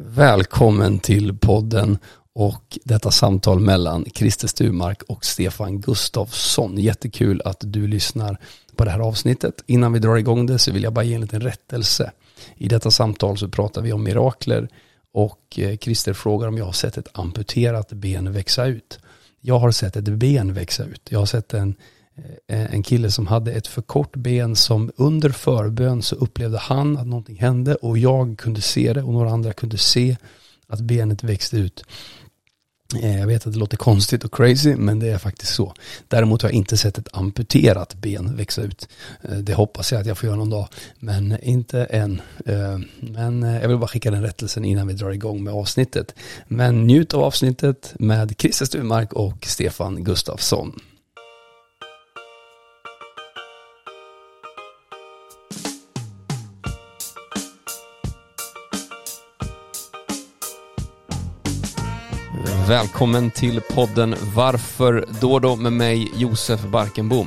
Välkommen till podden och detta samtal mellan Christer Sturmark och Stefan Gustafsson. Jättekul att du lyssnar på det här avsnittet. Innan vi drar igång det så vill jag bara ge en liten rättelse. I detta samtal så pratar vi om mirakler och eh, Christer frågar om jag har sett ett amputerat ben växa ut. Jag har sett ett ben växa ut. Jag har sett en, Eh, en kille som hade ett för kort ben som under förbön så upplevde han att någonting hände och jag kunde se det och några andra kunde se att benet växte ut. Eh, jag vet att det låter konstigt och crazy, men det är faktiskt så. Däremot har jag inte sett ett amputerat ben växa ut. Eh, det hoppas jag att jag får göra någon dag, men inte än. Men jag vill bara skicka den rättelsen innan vi drar igång med avsnittet. Men njut av avsnittet med Christer Sturmark och Stefan Gustafsson. Välkommen till podden Varför då då med mig Josef Barkenbom.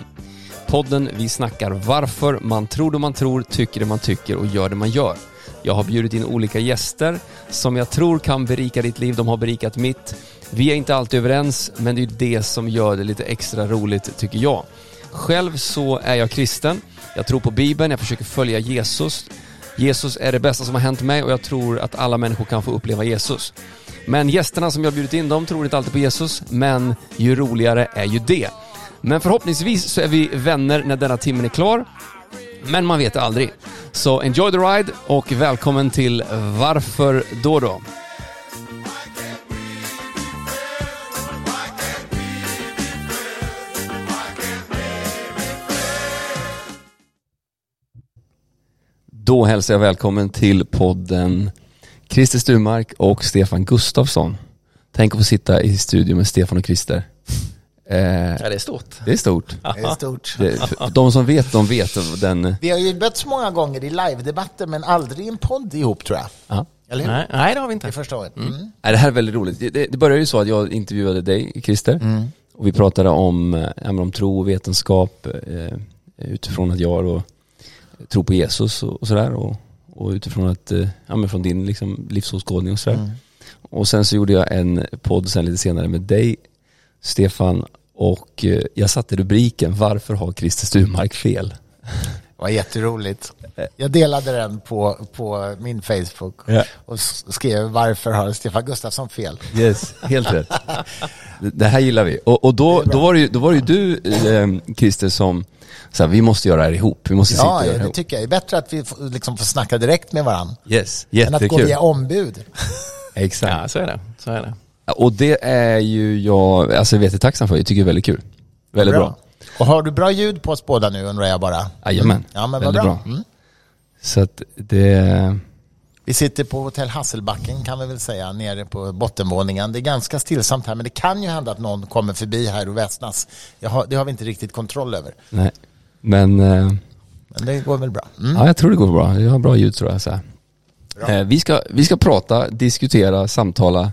Podden vi snackar varför man tror det man tror, tycker det man tycker och gör det man gör. Jag har bjudit in olika gäster som jag tror kan berika ditt liv. De har berikat mitt. Vi är inte alltid överens, men det är det som gör det lite extra roligt tycker jag. Själv så är jag kristen. Jag tror på Bibeln, jag försöker följa Jesus. Jesus är det bästa som har hänt mig och jag tror att alla människor kan få uppleva Jesus. Men gästerna som jag bjudit in, de tror inte alltid på Jesus, men ju roligare är ju det. Men förhoppningsvis så är vi vänner när denna timmen är klar. Men man vet aldrig. Så enjoy the ride och välkommen till Varför då då? Då hälsar jag välkommen till podden Christer Sturmark och Stefan Gustafsson. Tänk att få sitta i studio med Stefan och Christer. Eh, ja, det är stort. Det är stort. Det är stort. Det, de som vet, de vet. Den... Vi har ju mötts många gånger i live-debatter, men aldrig i en podd ihop tror jag. Ja. Eller hur? Nej, nej, det har vi inte. I första året. Mm. Mm. det här är väldigt roligt. Det, det, började ju så att jag intervjuade dig, Christer. Mm. Och vi pratade om, eh, ja, om tro och vetenskap eh, utifrån att jag då tror på Jesus och, och sådär. Och, och utifrån att, eh, ja men från din liksom livsåskådning och sådär. Mm. Och sen så gjorde jag en podd sen lite senare med dig, Stefan, och eh, jag satte rubriken Varför har Christer Sturmark fel? Det var jätteroligt. Jag delade den på, på min Facebook ja. och skrev Varför har Stefan Gustafsson fel? Yes, helt rätt. Det här gillar vi. Och, och då, då, var det ju, då var det ju du, eh, Christer, som så här, vi måste göra det här ihop. Vi måste ja, sitta det ihop. tycker jag. Det är bättre att vi liksom får snacka direkt med varandra. Yes, jättekul. Än att gå via ombud. Exakt. Ja, så är det. Så är det. Och det är ju jag, alltså jag vet tacksam för. Jag tycker det är väldigt kul. Väldigt bra. bra. Och har du bra ljud på oss båda nu undrar jag bara? Jajamän. Ja, men vad bra. bra. Mm. Så att det... Vi sitter på hotell Hasselbacken kan vi väl säga, nere på bottenvåningen. Det är ganska stillsamt här, men det kan ju hända att någon kommer förbi här och väsnas. Har, det har vi inte riktigt kontroll över. Nej. Men, eh, Men det går väl bra? Mm. Ja, jag tror det går bra. Jag har bra ljud tror jag. Så eh, vi, ska, vi ska prata, diskutera, samtala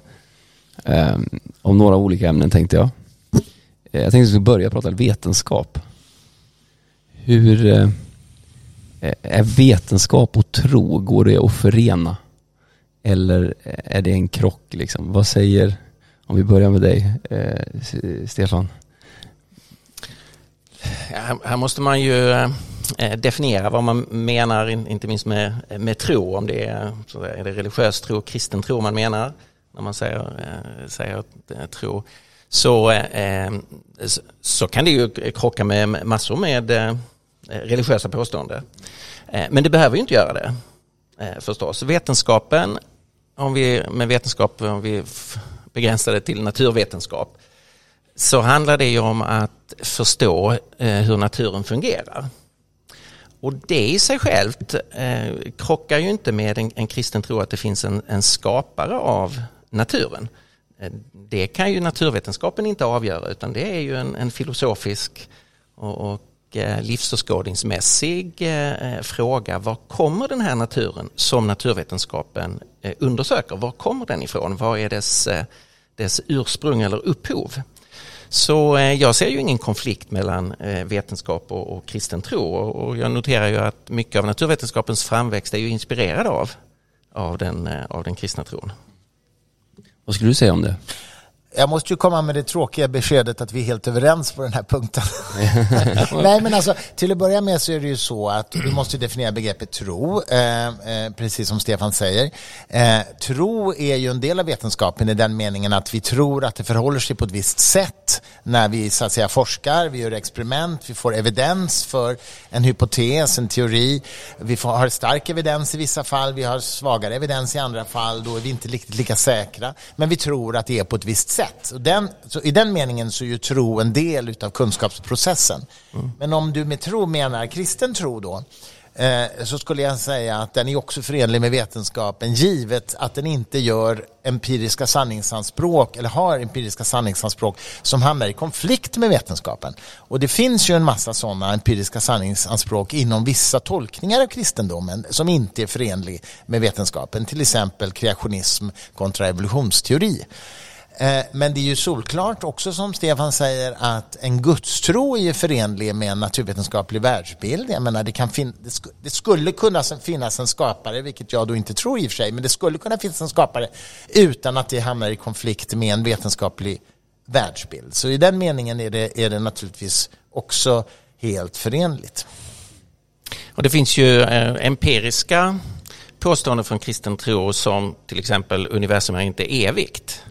eh, om några olika ämnen tänkte jag. Eh, jag tänkte att vi ska börja prata vetenskap. Hur eh, är vetenskap och tro, går det att förena? Eller är det en krock liksom? Vad säger, om vi börjar med dig, eh, Stefan? Här måste man ju eh, definiera vad man menar, inte minst med, med tro, om det är, är det religiös tro, kristen tro man menar när man säger, eh, säger eh, tro. Så, så kan det ju krocka med massor med religiösa påståenden. Men det behöver ju inte göra det förstås. Vetenskapen, om vi, med vetenskap, om vi begränsar det till naturvetenskap, så handlar det ju om att förstå eh, hur naturen fungerar. Och det i sig självt eh, krockar ju inte med en, en kristen tro att det finns en, en skapare av naturen. Eh, det kan ju naturvetenskapen inte avgöra utan det är ju en, en filosofisk och, och eh, livsåskådningsmässig eh, fråga. Var kommer den här naturen som naturvetenskapen undersöker? Var kommer den ifrån? Vad är dess, dess ursprung eller upphov? Så eh, jag ser ju ingen konflikt mellan eh, vetenskap och, och kristen tro och jag noterar ju att mycket av naturvetenskapens framväxt är ju inspirerad av, av, den, eh, av den kristna tron. Vad skulle du säga om det? Jag måste ju komma med det tråkiga beskedet att vi är helt överens på den här punkten. Nej, men alltså till att börja med så är det ju så att vi måste definiera begreppet tro, eh, eh, precis som Stefan säger. Eh, tro är ju en del av vetenskapen i den meningen att vi tror att det förhåller sig på ett visst sätt när vi så att säga forskar, vi gör experiment, vi får evidens för en hypotes, en teori. Vi får, har stark evidens i vissa fall, vi har svagare evidens i andra fall, då är vi inte riktigt lika säkra. Men vi tror att det är på ett visst sätt sätt. Och den, så I den meningen så är ju tro en del av kunskapsprocessen. Mm. Men om du med tro menar kristen tro då, eh, så skulle jag säga att den är också förenlig med vetenskapen givet att den inte gör empiriska sanningsanspråk eller har empiriska sanningsanspråk som hamnar i konflikt med vetenskapen. Och det finns ju en massa sådana empiriska sanningsanspråk inom vissa tolkningar av kristendomen som inte är förenlig med vetenskapen, till exempel kreationism kontra evolutionsteori. Eh, men det är ju solklart också som Stefan säger att en gudstro är förenlig med en naturvetenskaplig världsbild. Jag menar, det, kan fin det skulle kunna finnas en skapare, vilket jag då inte tror i och för sig, men det skulle kunna finnas en skapare utan att det hamnar i konflikt med en vetenskaplig världsbild. Så i den meningen är det, är det naturligtvis också helt förenligt. Och det finns ju eh, empiriska påståenden från kristen tro som till exempel universum är inte evigt.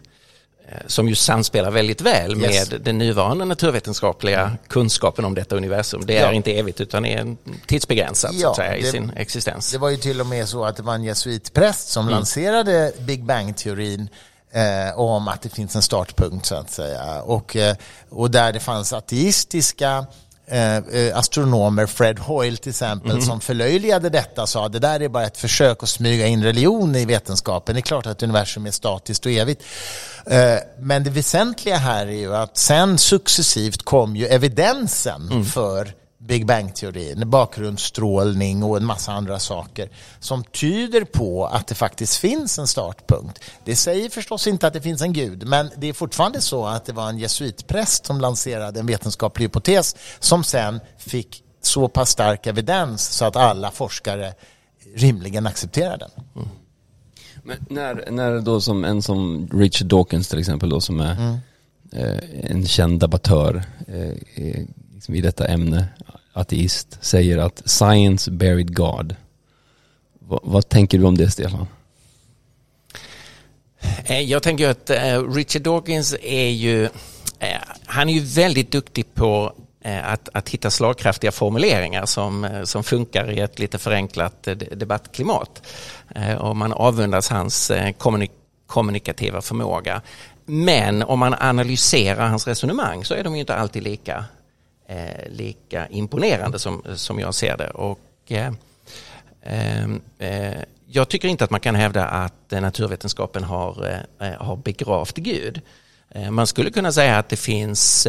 Eh, som ju samspelar väldigt väl med yes. den nuvarande naturvetenskapliga kunskapen om detta universum. Det är ja. inte evigt utan är tidsbegränsat ja, säga, det, i sin existens. Det var ju till och med så att det var en jesuitpräst som mm. lanserade Big Bang-teorin eh, om att det finns en startpunkt så att säga. Och, eh, och där det fanns ateistiska Eh, eh, astronomer, Fred Hoyle till exempel, mm. som förlöjligade detta sa att det där är bara ett försök att smyga in religion i vetenskapen. Det är klart att universum är statiskt och evigt. Eh, men det väsentliga här är ju att sen successivt kom ju evidensen mm. för Big Bang-teorin, bakgrundsstrålning och en massa andra saker som tyder på att det faktiskt finns en startpunkt. Det säger förstås inte att det finns en gud, men det är fortfarande så att det var en jesuitpräst som lanserade en vetenskaplig hypotes som sen fick så pass stark evidens så att alla forskare rimligen accepterar den. Mm. Men när, när då som en som Richard Dawkins till exempel då som är mm. eh, en känd debattör eh, liksom i detta ämne, ateist, säger att science buried God. V vad tänker du om det, Stefan? Eh, jag tänker att eh, Richard Dawkins är ju, eh, han är ju väldigt duktig på att, att hitta slagkraftiga formuleringar som, som funkar i ett lite förenklat debattklimat. Och man avundas hans kommunik kommunikativa förmåga. Men om man analyserar hans resonemang så är de ju inte alltid lika eh, lika imponerande som, som jag ser det. Och, eh, ehm, eh, jag tycker inte att man kan hävda att eh, naturvetenskapen har, eh, eh, har begravt Gud. Eh, man skulle kunna säga att det finns,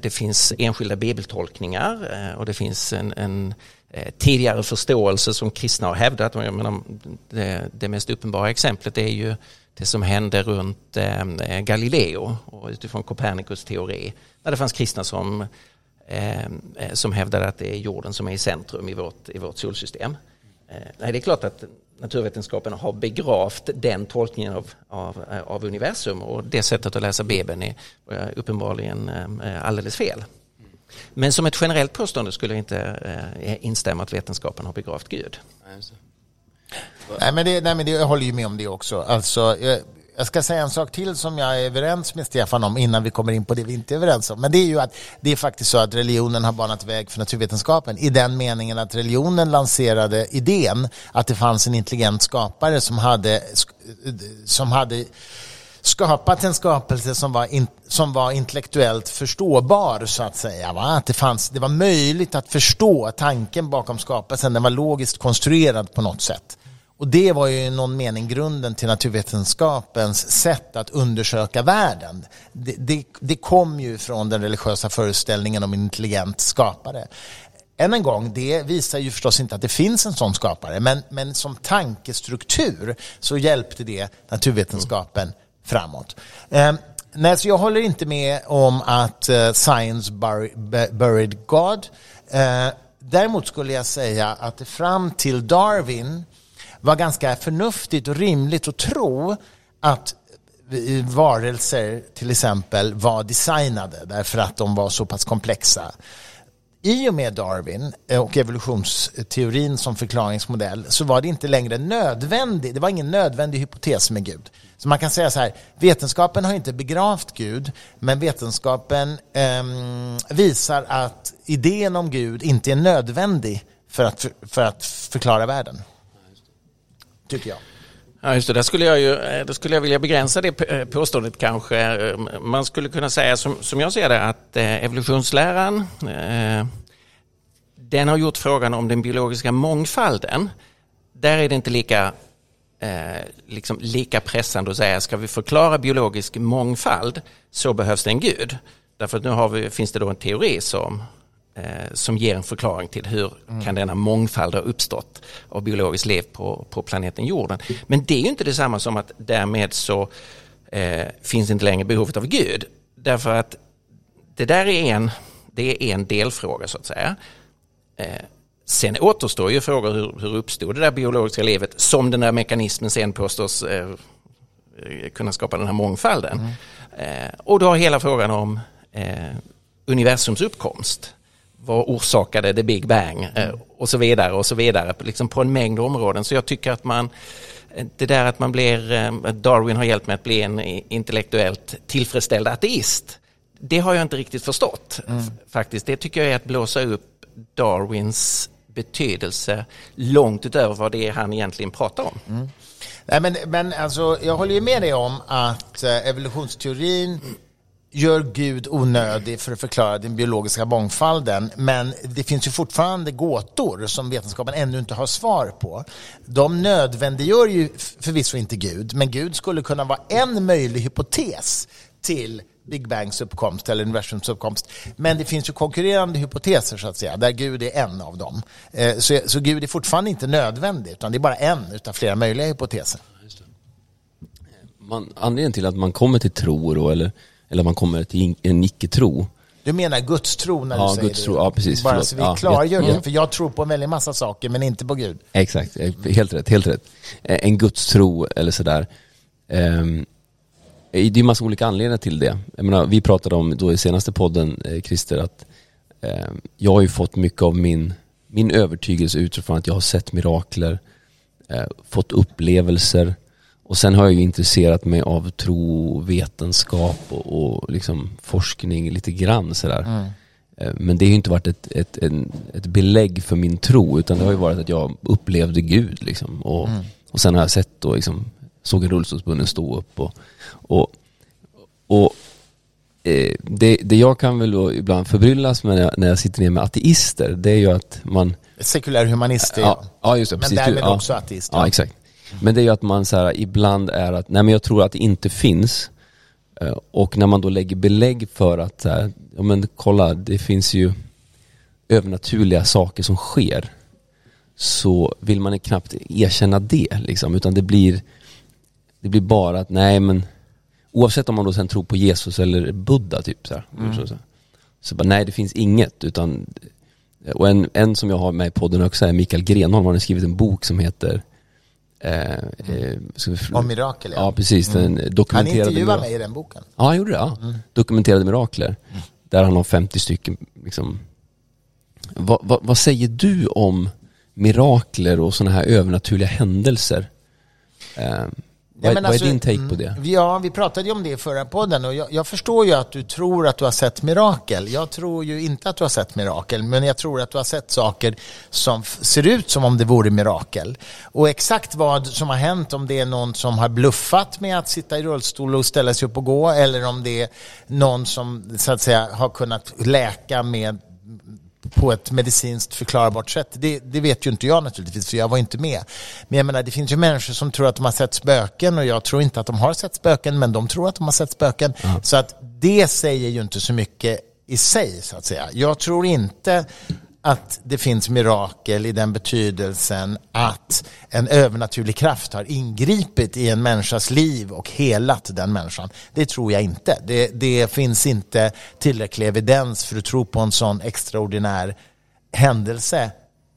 det finns enskilda bibeltolkningar och det finns en, en tidigare förståelse som kristna har hävdat. Jag menar, det, det mest uppenbara exemplet är ju det som hände runt Galileo och utifrån Copernicus teori. Där det fanns kristna som Ehm, eh, som hävdar att det är jorden som är i centrum i vårt, i vårt solsystem. Eh, nej, det är klart att naturvetenskapen har begravt den tolkningen av, av, eh, av universum och det sättet att läsa Bibeln är eh, uppenbarligen eh, alldeles fel. Men som ett generellt påstående skulle jag inte instämma att vetenskapen har begravt Gud. Nej men, det, nej, men det, jag håller ju med om det också. Alltså, jag ska säga en sak till som jag är överens med Stefan om innan vi kommer in på det vi inte är överens om. Men det är ju att det är faktiskt så att religionen har banat väg för naturvetenskapen i den meningen att religionen lanserade idén att det fanns en intelligent skapare som hade, som hade skapat en skapelse som var, in, som var intellektuellt förståbar så att säga. Va? Att det, fanns, det var möjligt att förstå tanken bakom skapelsen, den var logiskt konstruerad på något sätt. Och det var ju i någon mening grunden till naturvetenskapens sätt att undersöka världen. Det, det, det kom ju från den religiösa föreställningen om en intelligent skapare. Än en gång, det visar ju förstås inte att det finns en sån skapare, men, men som tankestruktur så hjälpte det naturvetenskapen mm. framåt. Eh, nej, så jag håller inte med om att uh, science buried God. Eh, däremot skulle jag säga att fram till Darwin var ganska förnuftigt och rimligt att tro att varelser till exempel var designade därför att de var så pass komplexa. I och med Darwin och evolutionsteorin som förklaringsmodell så var det inte längre nödvändigt, det var ingen nödvändig hypotes med Gud. Så man kan säga så här, vetenskapen har inte begravt Gud, men vetenskapen eh, visar att idén om Gud inte är nödvändig för att, för att förklara världen. Tycker jag. Ja, just det. Där skulle jag, ju, eh, då skulle jag vilja begränsa det eh, påståendet kanske. Eh, man skulle kunna säga som, som jag ser det att evolutionsläran eh, den har gjort frågan om den biologiska mångfalden. Där är det inte lika, eh, liksom lika pressande att säga ska vi förklara biologisk mångfald så behövs det en gud. Därför att nu har vi, finns det då en teori som som ger en förklaring till hur mm. kan denna mångfald ha uppstått av biologiskt liv på, på planeten jorden. Men det är ju inte detsamma som att därmed så eh, finns inte längre behovet av Gud. Därför att det där är en, det är en delfråga så att säga. Eh, sen återstår ju frågor hur, hur uppstod det där biologiska livet som den där mekanismen sen påstås eh, kunna skapa den här mångfalden. Mm. Eh, och då har hela frågan om eh, universums uppkomst vad orsakade the big bang eh, och så vidare och så vidare liksom på en mängd områden. Så jag tycker att man det där att man blir, eh, Darwin har hjälpt mig att bli en intellektuellt tillfredsställd ateist. Det har jag inte riktigt förstått mm. faktiskt. Det tycker jag är att blåsa upp Darwins betydelse långt utöver vad det är han egentligen pratar om. Mm. Nej, men, men alltså, jag håller ju med dig om att eh, evolutionsteorin gör Gud onödig för att förklara den biologiska mångfalden. Men det finns ju fortfarande gåtor som vetenskapen ännu inte har svar på. De nödvändiggör ju förvisso inte Gud, men Gud skulle kunna vara en möjlig hypotes till Big Bangs uppkomst eller universums uppkomst. Men det finns ju konkurrerande hypoteser så att säga, där Gud är en av dem. Eh, så, så Gud är fortfarande inte nödvändig, utan det är bara en av flera möjliga hypoteser. Man, anledningen till att man kommer till tro då, eller eller man kommer till en icke-tro. Du menar gudstro när ja, du säger gudstro, det? Ja, precis. Bara så vi ja, klargör det, för jag tror på en väldig massa saker men inte på Gud. Exakt, eh, helt rätt, helt rätt. Eh, en gudstro eller sådär. Um, det är massa olika anledningar till det. Jag menar, vi pratade om då i senaste podden, eh, Christer, att eh, jag har ju fått mycket av min, min övertygelse utifrån att jag har sett mirakler, eh, fått upplevelser, och sen har jag ju intresserat mig av tro, vetenskap och, och liksom forskning lite grann sådär. Mm. Eh, men det har ju inte varit ett, ett, en, ett belägg för min tro utan det har ju varit att jag upplevde Gud liksom. Och, mm. och sen har jag sett då liksom, såg en rullstolsbunden stå upp och, och, och eh, det, det jag kan väl då ibland förbryllas med när jag, när jag sitter ner med ateister, det är ju att man Sekulär humanist, ja, ja, just det, men precis. därmed ja, också ateist. Ja, exakt. Men det är ju att man så här, ibland är att, nej men jag tror att det inte finns. Eh, och när man då lägger belägg för att, så här, ja men kolla, det finns ju övernaturliga saker som sker. Så vill man knappt erkänna det liksom, utan det blir, det blir bara att, nej men oavsett om man då sen tror på Jesus eller Buddha typ så här, mm. så, så, så bara, nej det finns inget utan och en, en som jag har med i podden också är Mikael Grenholm, han har skrivit en bok som heter Eh, eh, Om mirakel ja. Ja precis, den mm. dokumenterade Han intervjuade mig i den boken. Ja han gjorde det, ja. Mm. Dokumenterade mirakler. Mm. Där han har 50 stycken liksom. Va, va, vad säger du om mirakler och sådana här övernaturliga händelser? Eh, vad, vad alltså, är din take på det? Mm, ja, vi pratade ju om det i förra podden och jag, jag, förstår ju att du tror att du har sett mirakel. Jag tror ju inte att du har sett mirakel, men jag tror att du har sett saker som ser ut som om det vore mirakel. Och exakt vad som har hänt, om det är någon som har bluffat med att sitta i rullstol och ställa sig upp och gå, eller om det är någon som så att säga har kunnat läka med på ett medicinskt förklarbart sätt. Det, det, vet ju inte jag naturligtvis, för jag var inte med. Men jag menar, det finns ju människor som tror att de har sett spöken och jag tror inte att de har sett spöken, men de tror att de har sett spöken. Mm. Så att det säger ju inte så mycket i sig, så att säga. Jag tror inte att det finns mirakel i den betydelsen att en övernaturlig kraft har ingripit i en människas liv och helat den människan. Det tror jag inte. Det, det finns inte tillräcklig evidens för att tro på en sån extraordinär händelse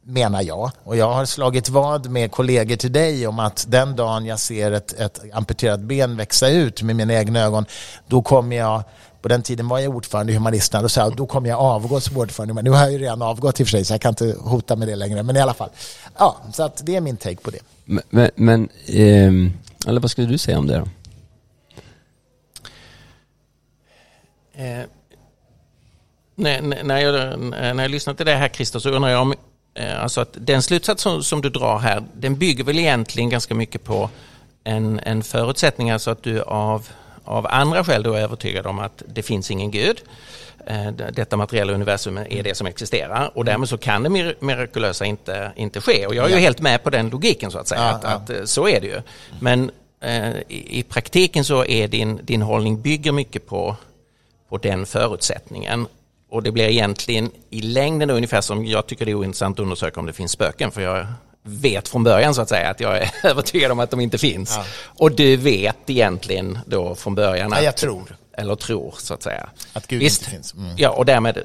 menar jag. Och jag har slagit vad med kollegor till dig om att den dagen jag ser ett, ett amputerat ben växa ut med mina egna ögon, då kommer jag på den tiden var jag ordförande i Humanisterna och sa då kommer jag avgå som ordförande. Men nu har jag ju redan avgått i och för sig så jag kan inte hota med det längre. Men i alla fall. Ja, så att det är min take på det. Men, men, men eh, eller vad skulle du säga om det då? Eh, när, när, jag, när jag lyssnar till det här Christer så undrar jag om eh, alltså att den slutsats som, som, du drar här den bygger väl egentligen ganska mycket på en, en förutsättning, alltså att du av, av andra skäl då är övertygad om att det finns ingen gud. Eh, detta materiella universum är det som existerar och därmed så kan det mirakulösa inte, inte ske. Och jag är ju helt med på den logiken så att säga, ja, att, ja. att, eh, så är det ju. Men eh, i, i praktiken så är din, din hållning bygger mycket på, på den förutsättningen. Och det blir egentligen i längden ungefär som jag tycker det är ointressant att undersöka om det finns spöken för jag vet från början så att säga att jag är övertygad om att de inte finns. Ja. Och du vet egentligen då från början att... Ja, jag tror. Eller tror så att säga. Att Gud Visst, inte finns. Mm. Ja, och därmed...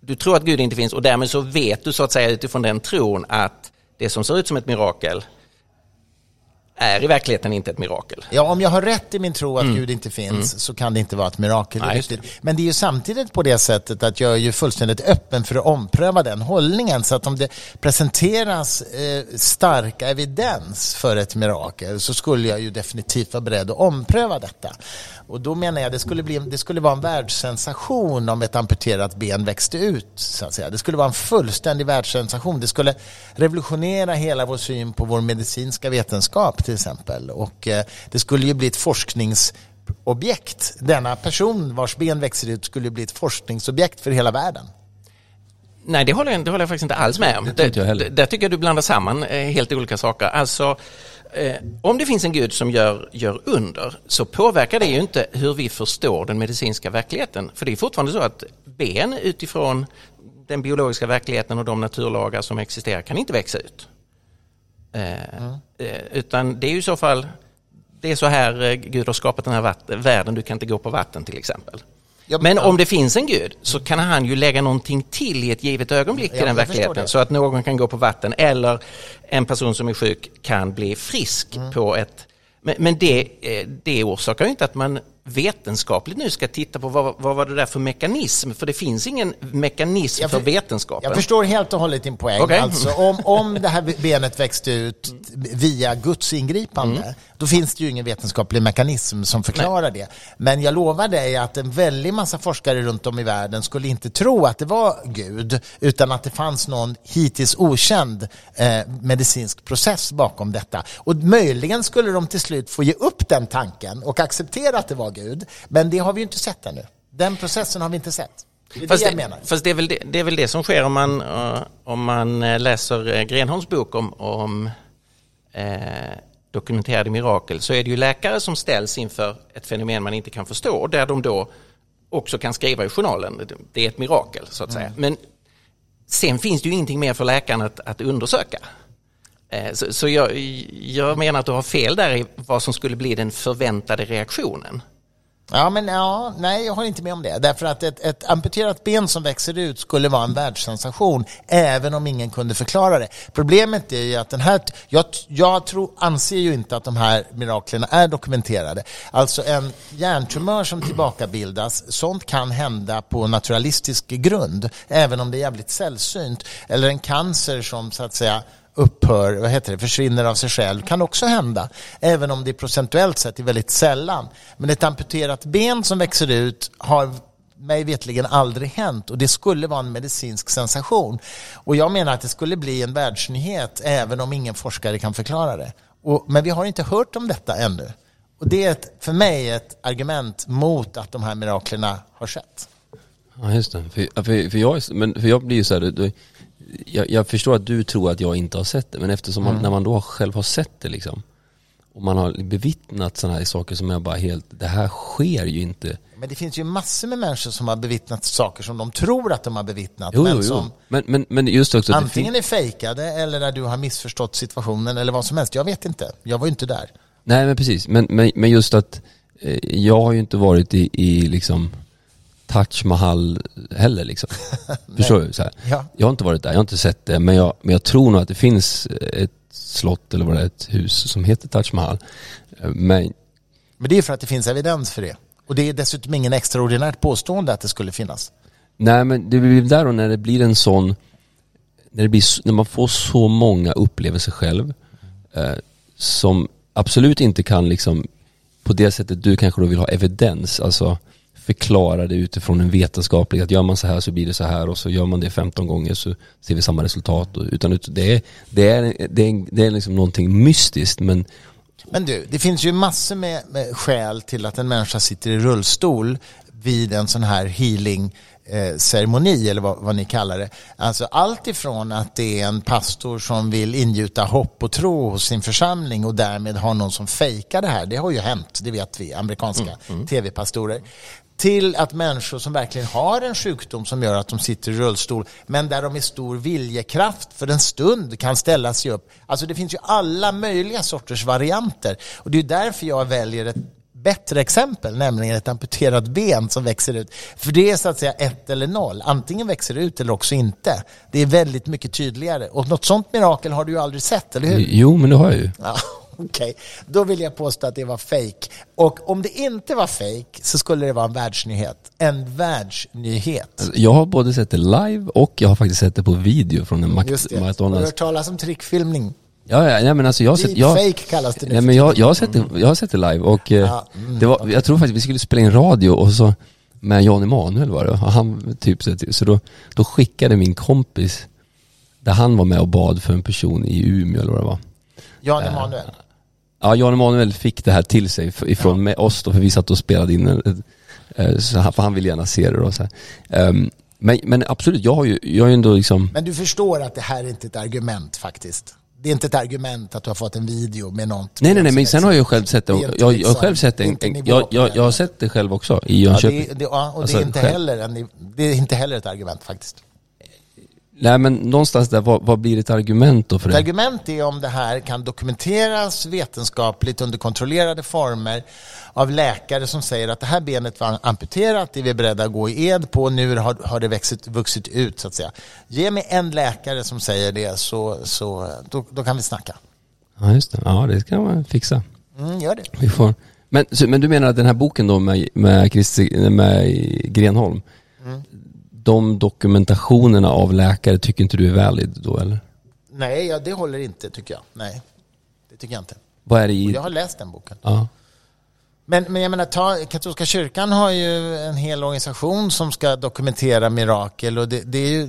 Du tror att Gud inte finns och därmed så vet du så att säga utifrån den tron att det som ser ut som ett mirakel är i verkligheten inte ett mirakel. Ja, om jag har rätt i min tro att mm. Gud inte finns mm. så kan det inte vara ett mirakel. Nej, det. Men det är ju samtidigt på det sättet att jag är ju fullständigt öppen för att ompröva den hållningen. Så att om det presenteras eh, stark evidens för ett mirakel så skulle jag ju definitivt vara beredd att ompröva detta. Och då menar jag det skulle, bli, det skulle vara en världssensation om ett amputerat ben växte ut. Så att säga. Det skulle vara en fullständig världssensation. Det skulle revolutionera hela vår syn på vår medicinska vetenskap till exempel. Och eh, det skulle ju bli ett forskningsobjekt. Denna person vars ben växer ut skulle bli ett forskningsobjekt för hela världen. Nej, det håller, jag, det håller jag faktiskt inte alls med om. Det, det, där tycker jag du blandar samman eh, helt olika saker. Alltså, eh, om det finns en gud som gör, gör under så påverkar det ju inte hur vi förstår den medicinska verkligheten. För det är fortfarande så att ben utifrån den biologiska verkligheten och de naturlagar som existerar kan inte växa ut. Eh, mm. Utan det är ju i så fall, det är så här eh, Gud har skapat den här världen, du kan inte gå på vatten till exempel. Ja, men, men om det finns en gud så kan han ju lägga någonting till i ett givet ögonblick ja, i den verkligheten så att någon kan gå på vatten eller en person som är sjuk kan bli frisk mm. på ett... Men, men det, det orsakar ju inte att man vetenskapligt nu ska titta på vad, vad var det där för mekanism? För det finns ingen mekanism för, för vetenskapen. Jag förstår helt och hållet din poäng. Okay. Alltså, om, om det här benet växte ut via Guds ingripande, mm. då finns det ju ingen vetenskaplig mekanism som förklarar Nej. det. Men jag lovar dig att en väldig massa forskare runt om i världen skulle inte tro att det var Gud, utan att det fanns någon hittills okänd eh, medicinsk process bakom detta. Och möjligen skulle de till slut få ge upp den tanken och acceptera att det var Gud. Men det har vi ju inte sett ännu. Den processen har vi inte sett. Det fast, det, fast det, är väl det, det, är väl det som sker om man, uh, om man eh, läser uh, Grenholms bok om, om uh, dokumenterade mirakel så är det ju läkare som ställs inför ett fenomen man inte kan förstå och där de då också kan skriva i journalen, det är ett mirakel så att säga. Mm. Men sen finns det ju ingenting mer för läkaren att, att undersöka. Eh, så, så jag, jag, menar att du har fel där i vad som skulle bli den förväntade reaktionen. Ja, men ja, nej, jag håller inte med om det. Därför att ett, ett amputerat ben som växer ut skulle vara en världssensation, även om ingen kunde förklara det. Problemet är ju att den här, jag, jag tror, anser ju inte att de här miraklerna är dokumenterade. Alltså en hjärntumör som tillbakabildas, sånt kan hända på naturalistisk grund, även om det är jävligt sällsynt. Eller en cancer som så att säga upphör, vad heter det, försvinner av sig själv kan också hända. Även om det procentuellt sett är väldigt sällan. Men ett amputerat ben som växer ut har mig vetligen aldrig hänt och det skulle vara en medicinsk sensation. Och jag menar att det skulle bli en världsnyhet även om ingen forskare kan förklara det. Och, men vi har inte hört om detta ännu. Och det är ett, för mig ett argument mot att de här miraklerna har skett. Ja, just det. För, för, för, jag, men, för jag blir ju så här, jag, jag, förstår att du tror att jag inte har sett det, men eftersom man, mm. när man då själv har sett det liksom, och man har bevittnat sådana här saker som jag bara helt, det här sker ju inte. Men det finns ju massor med människor som har bevittnat saker som de tror att de har bevittnat. Jo, men jo, som men, men, men just också antingen är fejkade eller där du har missförstått situationen eller vad som helst. Jag vet inte. Jag var ju inte där. Nej men precis, men, men, men just att eh, jag har ju inte varit i, i liksom Taj Mahal heller liksom. Förstår du? Så här. Ja. Jag har inte varit där, jag har inte sett det, men jag, men jag tror nog att det finns ett slott eller vad det är, ett hus som heter Taj Mahal. Men Men det är för att det finns evidens för det. Och det är dessutom ingen extraordinärt påstående att det skulle finnas. Nej men det blir där och när det blir en sån, när, det blir, när man får så många upplevelser själv eh, som absolut inte kan liksom på det sättet du kanske då vill ha evidens, alltså förklara det utifrån en vetenskaplig, att gör man så här så blir det så här och så gör man det 15 gånger så ser vi samma resultat. Utan ut- det är, det är, det är, det är liksom någonting mystiskt men Men du, det finns ju massor med, med skäl till att en människa sitter i rullstol vid en sån här healing eh, ceremoni eller vad, vad ni kallar det. Alltså allt ifrån att det är en pastor som vill ingjuta hopp och tro hos sin församling och därmed har någon som fejkar det här. Det har ju hänt, det vet vi, amerikanska tv-pastorer. Till att människor som verkligen har en sjukdom som gör att de sitter i rullstol men där de med stor viljekraft för en stund kan ställa sig upp. Alltså det finns ju alla möjliga sorters varianter och det är därför jag väljer ett bättre exempel, nämligen ett amputerat ben som växer ut. För det är så att säga ett eller noll. Antingen växer det ut eller också inte. Det är väldigt mycket tydligare. Och något sånt mirakel har du ju aldrig sett, eller hur? jo men det har jag ju. Ja, Okej, då vill jag påstå att det var fake. Och om det inte var fake så skulle det vara en världsnyhet. En världsnyhet. Alltså, Jag har både sett det live och jag har faktiskt sett det på video från en Just det. Har du McDonalds. hört talas om trickfilmning? Ja, ja, nej, men alltså jag har sett, jag, Deepfake kallas det nu nej, men jag, jag, har sett det, jag har sett det live och eh, Ja, mm, det var, jag tror faktiskt vi skulle spela in radio och så med Jan Emanuel var det, och han typ så, så då, då skickade min kompis där han var med och bad för en person i Umeå eller vad det var. Jan Emanuel. Ja, Jan Emanuel fick det här till sig ifrån med oss då, för vi satt och spelade in en, eh, så han, för han ville gärna se det då så. Ehm, men, men absolut, jag har ju, jag har ju ändå liksom Men du förstår att det här är inte ett argument faktiskt. Det är inte ett argument att du har fått en video med något. Nej nej nej men sen har jag ju själv sett det, inte jag, jag har själv sett en, inte en, jag, jag, jag har sett det själv också i Ja, Jönköping. det, det, ja, och Alltså, det, är inte själv. heller en, det är inte heller ett argument faktiskt. Nej men någonstans där, vad, vad blir ett argument då för Ett det? argument är om det här kan dokumenteras vetenskapligt under kontrollerade former av läkare som säger att det här benet var amputerat, det är vi beredda att gå i ed på, nu har, har det växit, vuxit ut så att säga. Ge mig en läkare som säger det så, så då, då kan vi snacka. Ja just det, ja det kan man fixa. Mm, gör det. Vi får. Men, men du menar att den här boken då med, med, Christi, med Grenholm, Mm. De dokumentationerna av läkare tycker inte du är valid då eller? Nej, ja, det håller inte tycker jag. Nej, det tycker jag inte. Vad är det i? Jag har läst den boken. Ja. Men, men jag menar, ta, katolska kyrkan har ju en hel organisation som ska dokumentera mirakel och det, det är ju,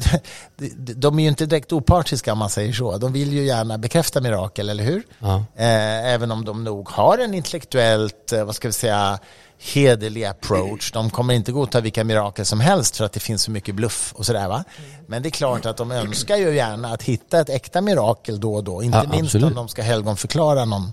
de, de är ju inte direkt opartiska om man säger så. De vill ju gärna bekräfta mirakel, eller hur? Ja. Eh, även om de nog har en intellektuellt, eh, vad ska vi säga, hederlig approach. De kommer inte godta vilka mirakel som helst för att det finns så mycket bluff och sådär va. Men det är klart att de önskar ju gärna att hitta ett äkta mirakel då och då. Inte Ja, minst absolut. om de ska helgonförklara någon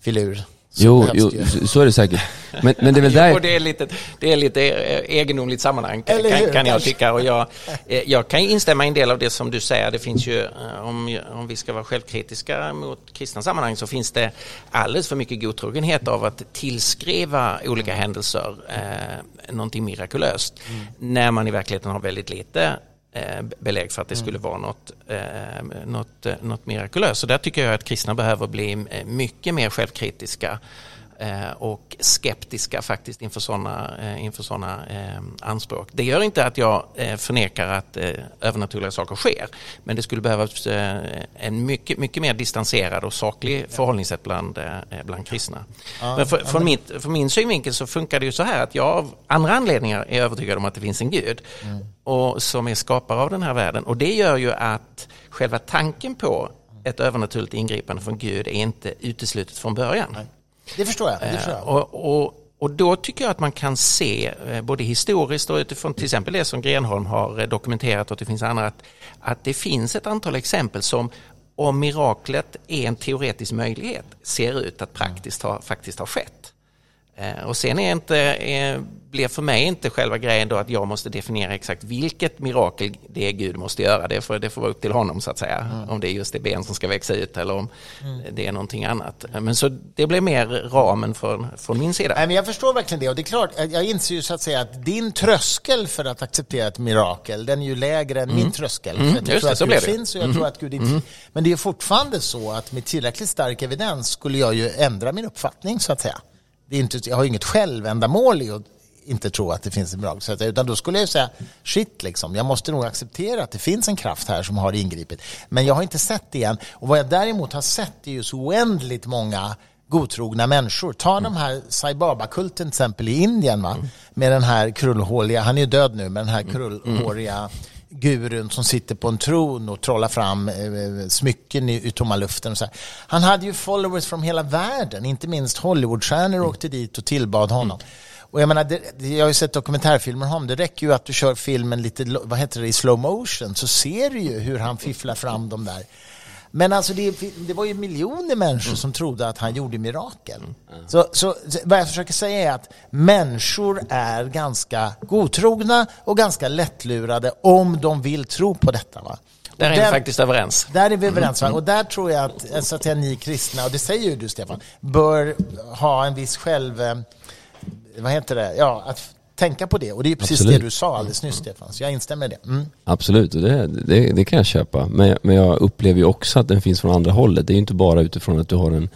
filur. Jo, jo, så- är det säkert. Men, men det är väl Jo, där... och det är lite, det är lite eh, egendomligt sammanhang kan, kan jag tycka. Och jag, eh, jag kan instämma i en del av det som du säger. Det finns ju, eh, om, om vi ska vara självkritiska mot kristna sammanhang så finns det alldeles för mycket godtrogenhet av att tillskriva olika händelser eh, någonting mirakulöst. När man i verkligheten har väldigt lite belägg för att det skulle vara något, eh, något, eh, något mirakulöst. Så där tycker jag att kristna behöver bli eh, mycket mer självkritiska eh, och skeptiska faktiskt inför sådana eh, inför såna, eh, anspråk. Det gör inte att jag eh, förnekar att eh, övernaturliga saker sker, men det skulle behövas eh, en mycket, mycket mer distanserad och saklig förhållningssätt bland, eh, bland kristna. men för, från, mitt, från min synvinkel så funkar det ju så här att jag av andra anledningar är övertygad om att det finns en gud och som är skapare av den här världen och det gör ju att själva tanken på ett övernaturligt ingripande från Gud är inte uteslutet från början. Det förstår jag. Det förstår Eh, jag. Och, och, och då tycker jag att man kan se, eh, både historiskt och utifrån till exempel det som Grenholm har eh, dokumenterat och det finns andra, att, att det finns ett antal exempel som om miraklet är en teoretisk möjlighet ser ut att praktiskt ha, faktiskt ha skett. Och sen är inte, blir för mig inte själva grejen då att jag måste definiera exakt vilket mirakel det är Gud måste göra. Det får, det får vara upp till honom så att säga. Mm. Om det är just det ben som ska växa ut eller om mm. det är någonting annat. Men så det blir mer ramen från, från min sida. Nej, men jag förstår verkligen det och det är klart, jag inser ju så att säga att din tröskel för att acceptera ett mirakel, den är ju lägre än mm. min tröskel. Mm. För att jag tror att det, Gud finns och jag tror mm. att Gud inte mm. Men det är fortfarande så att med tillräckligt stark evidens skulle jag ju ändra min uppfattning så att säga. Det är inte, jag har ju inget självändamål i att inte tro att det finns en mirakel. Utan då skulle jag säga, shit liksom, jag måste nog acceptera att det finns en kraft här som har ingripit. Men jag har inte sett det än. Och vad jag däremot har sett är ju så oändligt många godtrogna människor. Ta mm. de här Sai Baba-kulten till exempel i Indien va? Mm. med den här krullhåriga, han är ju död nu, men den här mm. krullhåriga gurun som sitter på en tron och trollar fram eh, smycken i, i tomma luften. Och så här. Han hade ju followers från hela världen, inte minst Hollywoodstjärnor mm. åkte dit och tillbad honom. Mm. Och jag menar, det, jag har ju sett dokumentärfilmer om. Det räcker ju att du kör filmen lite, vad heter det, i slow motion så ser du ju hur han fifflar fram dem där. Men alltså det, det var ju miljoner människor som trodde att han gjorde mirakel. Så, så vad jag försöker säga är att människor är ganska godtrogna och ganska lättlurade om de vill tro på detta. Va? Där är vi faktiskt överens. Där är vi överens. Va? Och där tror jag att, så att ni kristna, och det säger ju du Stefan, bör ha en viss själv vad heter det, ja, att tänka på det. Och det är precis Absolut. det du sa alldeles nyss Stefan, så jag instämmer i det. Mm. Absolut, det, det, det, kan jag köpa. Men, men jag upplever ju också att den finns från andra hållet. Det är ju inte bara utifrån att du har en,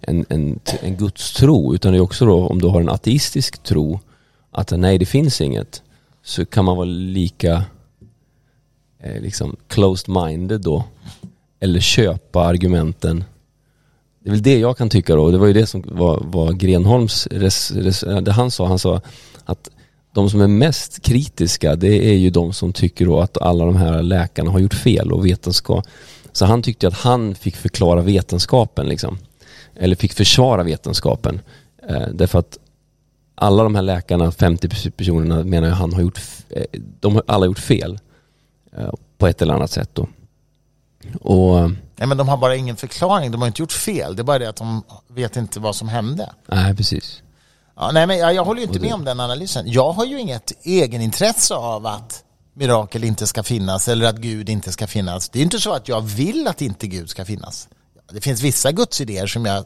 en, en, en gudstro, utan det är också då om du har en ateistisk tro, att nej det finns inget, så kan man vara lika eh, liksom closed-minded då. Eller köpa argumenten det är väl det jag kan tycka då. Det var ju det som var, var Grenholms, res, res, det han sa. Han sa att de som är mest kritiska det är ju de som tycker då att alla de här läkarna har gjort fel och vetenskap. Så han tyckte att han fick förklara vetenskapen liksom. Eller fick försvara vetenskapen. Eh, därför att alla de här läkarna, 50 personerna menar jag han har gjort, eh, de har alla gjort fel. Eh, på ett eller annat sätt då. Och Nej, men de har bara ingen förklaring. De har inte gjort fel. Det är bara det att de vet inte vad som hände. Nej, precis. Ja, nej, men jag, jag håller inte med om den analysen. Jag har ju inget egenintresse av att mirakel inte ska finnas eller att Gud inte ska finnas. Det är inte så att jag vill att inte Gud ska finnas. Det finns vissa gudsidéer som jag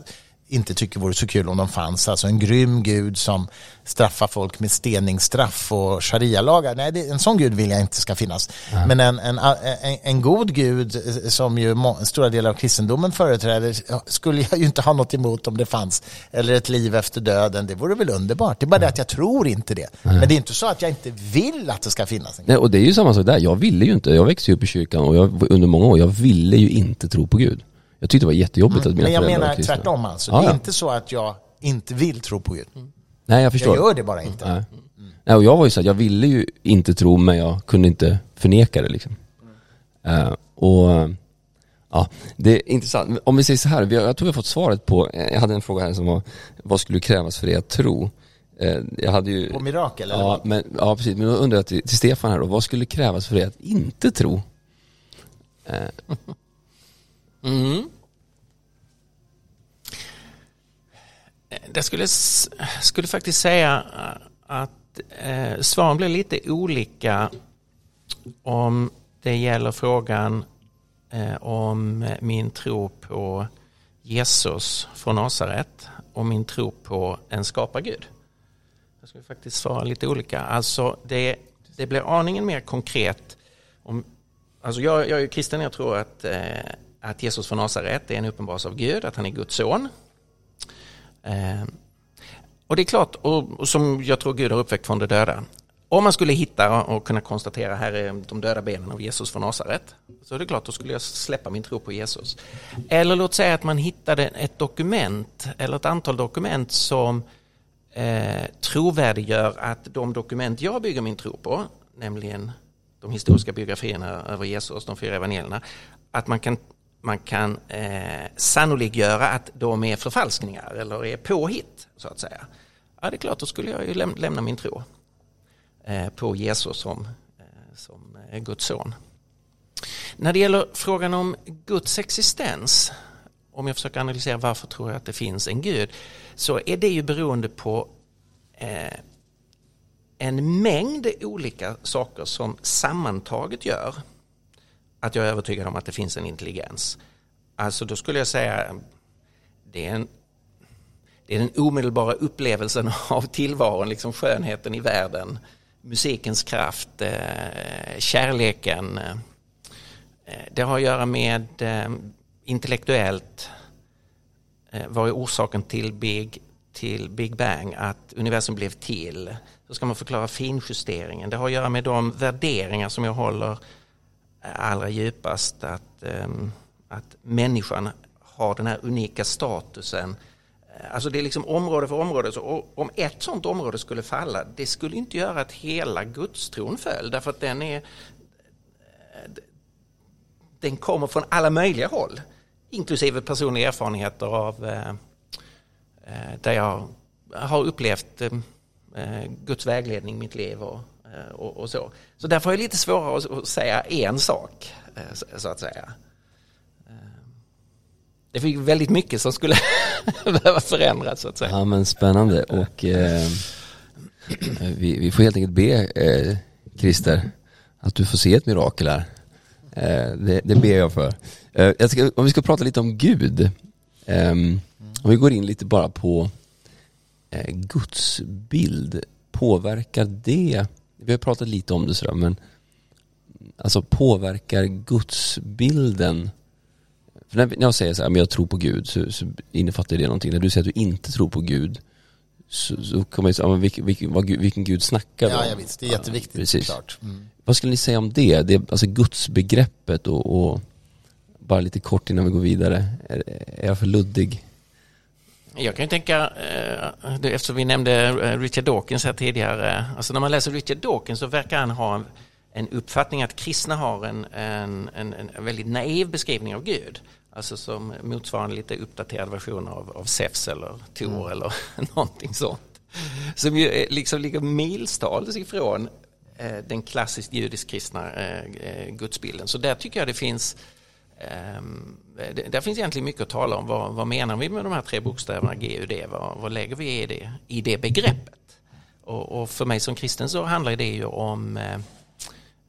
inte tycker vore så kul om de fanns. Alltså en grym gud som straffar folk med steningsstraff och sharia-lagar. Nej, det, en sån gud vill jag inte ska finnas. Mm. Men en, en, en, en, god gud eh, som ju stora delar av kristendomen företräder skulle jag ju inte ha något emot om det fanns. Eller ett liv efter döden. Det vore väl underbart. Det är bara mm. det att jag tror inte det. Mm. Men det är inte så att jag inte vill att det ska finnas. Nej, och det är ju samma sak där. Jag ville ju inte. Jag växte upp i kyrkan och jag, under många år, jag ville ju inte tro på Gud. Jag tyckte det var jättejobbigt mm. att mina Men jag menar tvärtom alltså. Ja, det är ja. inte så att jag inte vill tro på Gud. Mm. Nej jag förstår. Jag gör det bara inte. Nej. Mm. Nej, och jag var ju så att jag ville ju inte tro men jag kunde inte förneka det liksom. Uh, och Ja, det är intressant. Om vi säger så här, jag tror vi har fått svaret på, eh, jag hade en fråga här som var, vad skulle krävas för dig att tro? Eh, jag hade ju... På mirakel eller? Ja, men, ja precis. Men då undrar jag till, till Stefan här då, vad skulle krävas för dig att inte tro? Mm. Eh, jag skulle, skulle faktiskt säga eh, att eh, svaren blir lite olika om det gäller frågan eh, om min tro på Jesus från Nasaret och min tro på en skapargud. Jag skulle faktiskt svara lite olika. Alltså det, det blir aningen mer konkret. Om, alltså jag, jag är kristen, jag tror att eh, att Jesus från Nasaret är en uppenbarelse av Gud, att han är Guds son. Eh, och det är klart, och, som jag tror Gud har uppväckt från de döda. Om man skulle hitta och kunna konstatera här är de döda benen av Jesus från Nasaret, så är det klart, då skulle jag släppa min tro på Jesus. Eller låt säga att man hittade ett dokument eller ett antal dokument som eh, trovärdiggör att de dokument jag bygger min tro på, nämligen de historiska biografierna över Jesus, de fyra evangelierna, att man kan man kan eh, sannoliggöra att de är förfalskningar eller är påhitt så att säga. Ja, det är klart, då skulle jag ju läm lämna min tro eh, på Jesus som, eh, som eh, Guds son. När det gäller frågan om Guds existens, om jag försöker analysera varför tror jag att det finns en Gud, så är det ju beroende på eh, en mängd olika saker som sammantaget gör att jag är övertygad om att det finns en intelligens. Alltså då skulle jag säga det är, en, det är den omedelbara upplevelsen av tillvaron, liksom skönheten i världen, musikens kraft, eh, kärleken. Eh, eh, det har att göra med intellektuellt, vad är orsaken till Big, till Big Bang, att universum blev till? Så ska man förklara finjusteringen. Det har att göra med de värderingar som jag håller allra djupast, att, ehm, att människan har den här unika statusen. Alltså det är liksom område för område. Så om ett sådant område skulle falla, det skulle inte göra att hela gudstron föll. Därför att den är den kommer från alla möjliga håll. Inklusive personliga erfarenheter av eh, eh, där jag har upplevt eh, Guds vägledning i mitt liv och, Eh, och, och, så. Så därför är det lite svårare att, att säga en sak, eh, så att säga. Eh, det fick väldigt mycket som skulle behöva förändras så att säga. Ja men spännande och eh, vi, vi, får helt enkelt be eh, Christer att du får se ett mirakel här. Eh, det, det ber jag för. Eh, jag ska, om vi ska prata lite om Gud. Ehm, om vi går in lite bara på eh, Guds bild. Påverkar det, vi har pratat lite om det sådär men alltså påverkar gudsbilden för när jag säger så här, men jag tror på Gud så, så innefattar det någonting. När du säger att du inte tror på Gud så, så kommer jag säga, men vilken, vilken, vilken Gud snackar om? Ja, ja visst, det är jätteviktigt ja, precis. såklart. Mm. Vad skulle ni säga om det? det alltså gudsbegreppet och, och bara lite kort innan vi går vidare. Är, är jag för luddig? Jag kan ju tänka, eh, eftersom vi nämnde eh, Richard Dawkins här tidigare, alltså när man läser Richard Dawkins så verkar han ha en, uppfattning att kristna har en, en, en, en väldigt naiv beskrivning av Gud. Alltså som motsvarande lite uppdaterad version av, av Zeus eller Tor mm. eller någonting sånt. Som ju liksom ligger milstals ifrån eh, den klassiskt judisk-kristna eh, eh, gudsbilden. Så där tycker jag det finns Ehm, det, där finns egentligen mycket att tala om. Vad, vad, menar vi med de här tre bokstäverna G, U, D? Vad, vad lägger vi i det, i det begreppet? Och, och, för mig som kristen så handlar det ju om eh,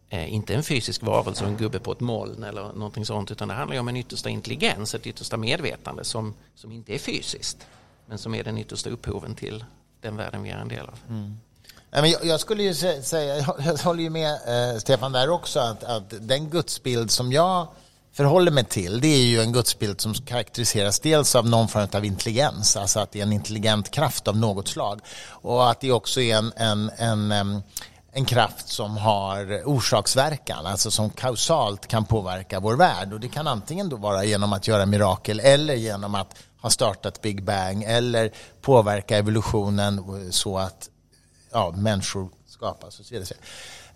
eh inte en fysisk varelse och en gubbe på ett moln eller någonting sånt utan det handlar om en yttersta intelligens, ett yttersta medvetande som, som inte är fysiskt men som är den yttersta upphoven till den världen vi är en del av. Mm. Jag, skulle ju säga, jag håller ju med eh, Stefan där också, att, att den gudsbild som jag förhåller mig till, det är ju en gudsbild som karaktäriseras dels av någon form av intelligens, alltså att det är en intelligent kraft av något slag. Och att det också är en, en, en, en kraft som har orsaksverkan, alltså som kausalt kan påverka vår värld. Och det kan antingen då vara genom att göra mirakel eller genom att ha startat Big Bang eller påverka evolutionen så att ja, människor skapas och så vidare.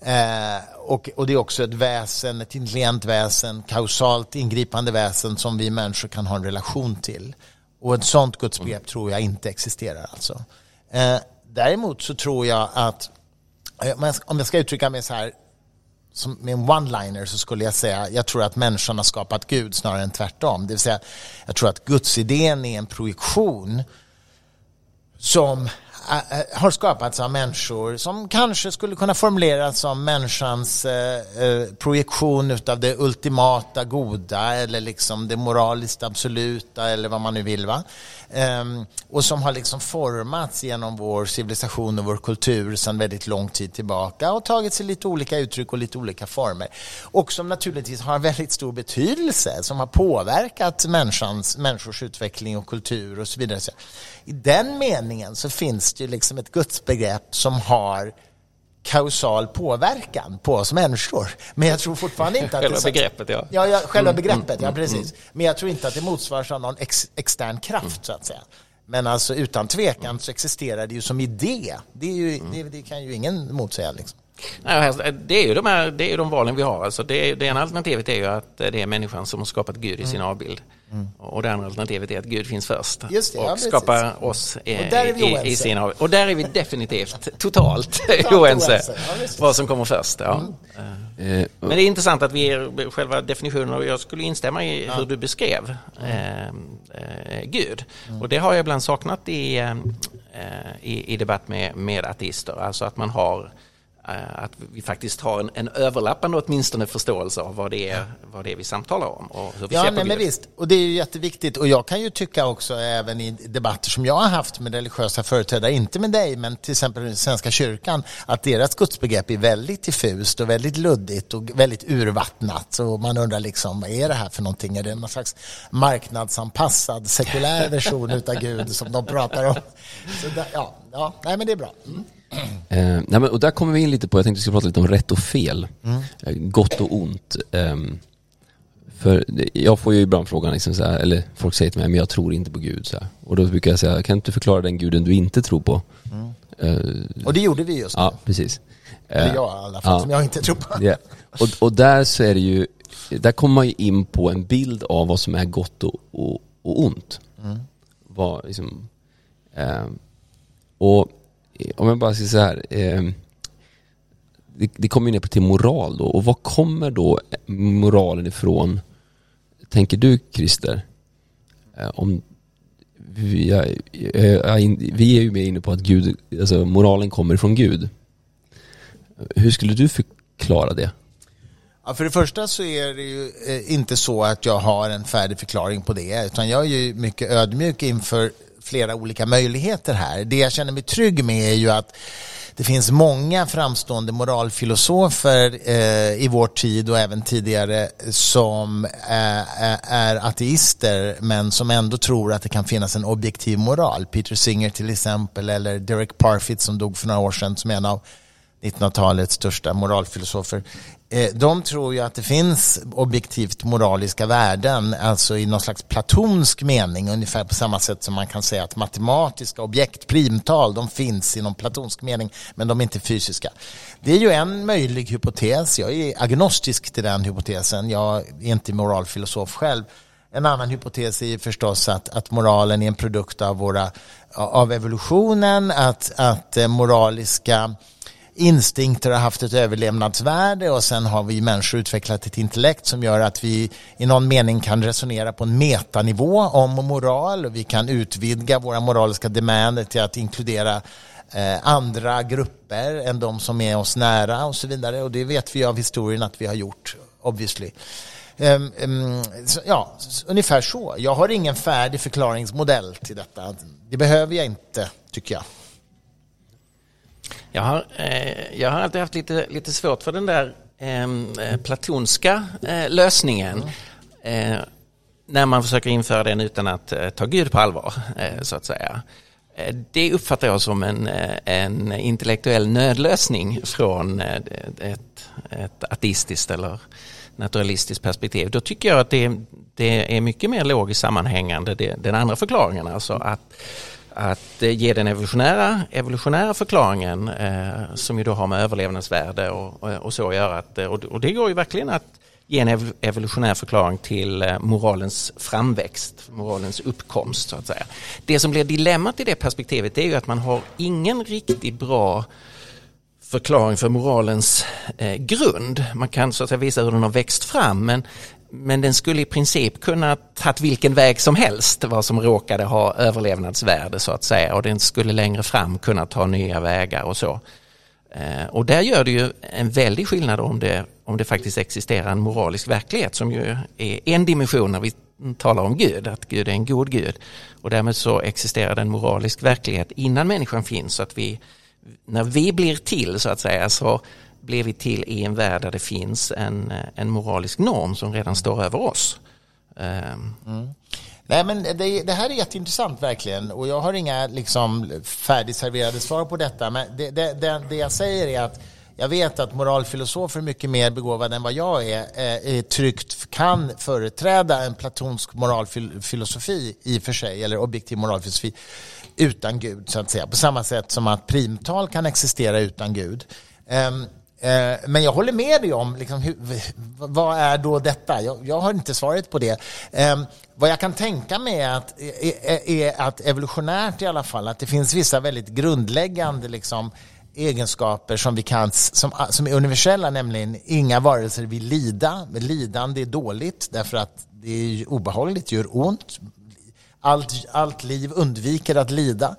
Eh, och, och, det är också ett väsen, ett intelligent väsen, kausalt ingripande väsen som vi människor kan ha en relation till. Och ett sånt gudsbegrepp tror jag inte existerar alltså. Eh, däremot så tror jag att Eh, om jag ska uttrycka mig så här som med en one-liner så skulle jag säga jag tror att människan har skapat Gud snarare än tvärtom. Det vill säga jag tror att Gudsidén är en projektion som har skapats av människor som kanske skulle kunna formuleras som människans projektion av det ultimata goda eller liksom det moraliskt absoluta eller vad man nu vill. Va? Ehm, och som har liksom formats genom vår civilisation och vår kultur sedan väldigt lång tid tillbaka och tagit sig lite olika uttryck och lite olika former. Och som naturligtvis har en väldigt stor betydelse, som har påverkat människans, människors utveckling och kultur och så vidare. I den meningen så finns det ju liksom ett gudsbegrepp som har kausal påverkan på oss människor. Men jag tror fortfarande inte att själva det... begreppet, ja. Ja, ja själva mm, begreppet, mm, ja precis. Mm. Men jag tror inte att det motsvaras av någon ex, extern kraft, så att säga. Men alltså utan tvekan så existerar det ju som idé. Det, ju, det, det kan ju ingen motsäga. Liksom. Det är ju de, här, det är de valen vi har. Alltså det, det ena alternativet är ju att det är människan som har skapat Gud i sin mm. avbild. Mm. Och det andra alternativet är att Gud finns först det, och ja, skapar oss i, i, i, sin avbild. Och där är vi definitivt totalt oense ja, vad som kommer först. Ja. Mm. Uh, Men det är intressant att vi ger själva definitionen och jag skulle instämma i hur du beskrev eh, eh, Gud. Mm. Och det har jag ibland saknat i, i, i debatt med, med ateister. Alltså att man har att vi faktiskt har en, en överlappande åtminstone förståelse av vad det är, vad det är vi samtalar om. Och hur vi ja, ser nej, men visst. Och det är ju jätteviktigt. Och jag kan ju tycka också, även i debatter som jag har haft med religiösa företrädare, inte med dig, men till exempel Svenska kyrkan, att deras gudsbegrepp är väldigt diffust och väldigt luddigt och väldigt urvattnat. Så man undrar liksom, vad är det här för någonting? Är det någon slags marknadsanpassad, sekulär version utav Gud som de pratar om? Så där, ja, ja, nej men det är bra. Mm. Eh, nej men, och där kommer vi in lite på, jag tänkte vi skulle prata lite om rätt och fel. Mm. Eh, gott och ont. Eh, för jag får ju ibland frågan, liksom så här, eller folk säger till mig, men jag tror inte på Gud. Så här. Och då brukar jag säga, kan du inte förklara den guden du inte tror på? Mm. Eh, och det gjorde vi just nu. Ja, precis. Eller jag i alla fall, ja. som jag inte tror på. Yeah. Och, och där så är det ju, där kommer man ju in på en bild av vad som är gott och, och, och ont. Mm. Vad, liksom, eh, och Eh, om jag bara säger så här. Eh, det, det kommer ner till moral då. Och var kommer då eh, moralen ifrån? Tänker du Christer? Eh, om vi, vi är ju mer inne på att Gud, alltså moralen kommer ifrån Gud. Hur skulle du förklara det? Ja, för det första så är det ju eh, inte så att jag har en färdig förklaring på det, utan jag är ju mycket ödmjuk inför flera olika möjligheter här. Det jag känner mig trygg med är ju att det finns många framstående moralfilosofer eh, i vår tid och även tidigare som eh, eh, är ateister men som ändå tror att det kan finnas en objektiv moral. Peter Singer till exempel eller Derek Parfit som dog för några år sedan som är en av 1900-talets största moralfilosofer. Eh, de tror ju att det finns objektivt moraliska värden, alltså i någon slags platonsk mening, ungefär på samma sätt som man kan säga att matematiska objekt, primtal, de finns i någon platonsk mening, men de är inte fysiska. Det är ju en möjlig hypotes, jag är agnostisk till den hypotesen, jag är inte moralfilosof själv. En annan hypotes är förstås att, att moralen är en produkt av, våra, av evolutionen, att, att eh, moraliska instinkter har haft ett överlevnadsvärde och sen har vi människor utvecklat ett intellekt som gör att vi i någon mening kan resonera på en metanivå om moral och vi kan utvidga våra moraliska demander till att inkludera eh, andra grupper än de som är oss nära och så vidare och det vet vi av historien att vi har gjort obviously. Um, um, så, ja, ungefär så. Jag har ingen färdig förklaringsmodell till detta. Det behöver jag inte, tycker jag. Jag har, eh, jag har alltid haft lite, lite svårt för den där ehm, eh, platonska eh, lösningen. Mm. när man försöker införa den utan att eh, ta Gud på allvar, eh, så att säga. Eh, det uppfattar jag som en, en intellektuell nödlösning från ett, ett ateistiskt eller naturalistiskt perspektiv. Då tycker jag att det, det är mycket mer logiskt sammanhängande, det, den andra förklaringen. Alltså att att eh, ge den evolutionära, evolutionära förklaringen eh, som ju då har med överlevnadsvärde och, eh, och så att göra. Att, eh, och, och det går ju verkligen att ge en evolutionär förklaring till moralens framväxt, moralens uppkomst så att säga. Det som blir dilemmat i det perspektivet är ju att man har ingen riktigt bra förklaring för moralens eh, grund. Man kan så att säga visa hur den har växt fram men men den skulle i princip kunna tagit vilken väg som helst vad som råkade ha överlevnadsvärde så att säga och den skulle längre fram kunna ta nya vägar och så. Eh, och där gör det ju en väldig skillnad om det, om det faktiskt existerar en moralisk verklighet som ju är en dimension när vi talar om Gud, att Gud är en god Gud. Och därmed så existerar det en moralisk verklighet innan människan finns så att vi, när vi blir till så att säga så blev vi till i en värld där det finns en, eh, en moralisk norm som redan står över oss. Ehm. Mm. Nej, men det, det, här är jätteintressant verkligen och jag har inga liksom, färdigserverade svar på detta. Men det, det, det, jag säger är att jag vet att moralfilosofer är mycket mer begåvade än vad jag är, eh, är tryggt kan företräda en platonsk moralfilosofi i och för sig, eller objektiv moralfilosofi utan Gud, så att säga. På samma sätt som att primtal kan existera utan Gud. Um, Eh, men jag håller med dig om, liksom, hur, vad är då detta? Jag, jag, har inte svaret på det. Ehm, vad jag kan tänka mig är att, är, är att evolutionärt i alla fall, att det finns vissa väldigt grundläggande liksom, egenskaper som, vi kan, som, som är universella, nämligen inga varelser vill lida. Lidande är dåligt därför att det är obehagligt, gör ont. Allt, allt liv undviker att lida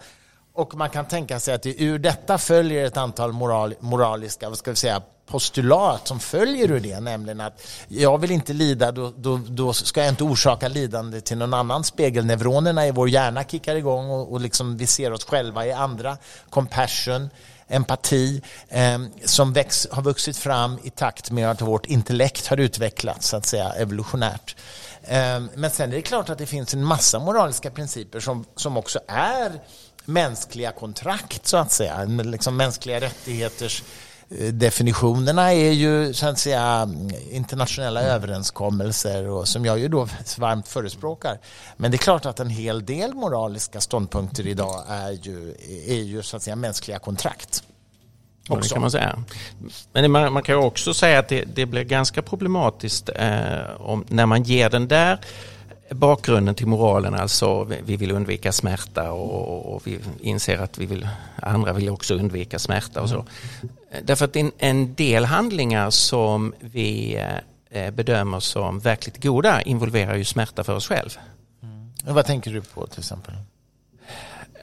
och man kan tänka sig att det ur detta följer ett antal moral, moraliska, vad ska vi säga, postulat som följer ur det, nämligen att jag vill inte lida, då, då, då ska jag inte orsaka lidande till någon annan. Spegelneuronerna i vår hjärna kickar igång och, och liksom vi ser oss själva i andra. Compassion, empati eh, som väx, har vuxit fram i takt med att vårt intellekt har utvecklats, så att säga, evolutionärt. Eh, men sen är det klart att det finns en massa moraliska principer som, som också är mänskliga kontrakt, så att säga. Liksom mänskliga rättigheters eh, definitionerna är ju så att säga internationella mm. överenskommelser och som jag ju då varmt förespråkar. Men det är klart att en hel del moraliska ståndpunkter idag är ju, är ju så att säga mänskliga kontrakt. Ja, det kan man säga. Men man, man kan också säga att det, det blir ganska problematiskt eh, om, när man ger den där bakgrunden till moralen, alltså vi vill undvika smärta och, och vi inser att vi vill, andra vill också undvika smärta och så. Mm. Därför att en, en del handlingar som vi eh, bedömer som verkligt goda involverar ju smärta för oss själv. Mm. Vad tänker du på till exempel?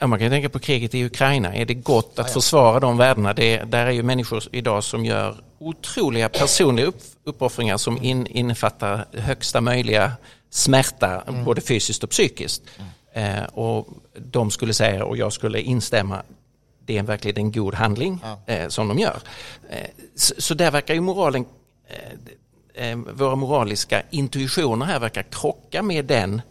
Ja, man kan tänka på kriget i Ukraina. Är det gott att försvara de värdena? Det, där är ju människor idag som gör otroliga personliga upp, uppoffringar som in, innefattar högsta möjliga smärta, mm. både fysiskt och psykiskt. Mm. Eh, och de skulle säga, och jag skulle instämma, det är verkligen en god handling ja. eh, som de gör. Eh, så, så, där verkar ju moralen, våra moraliska intuitioner här verkar krocka med den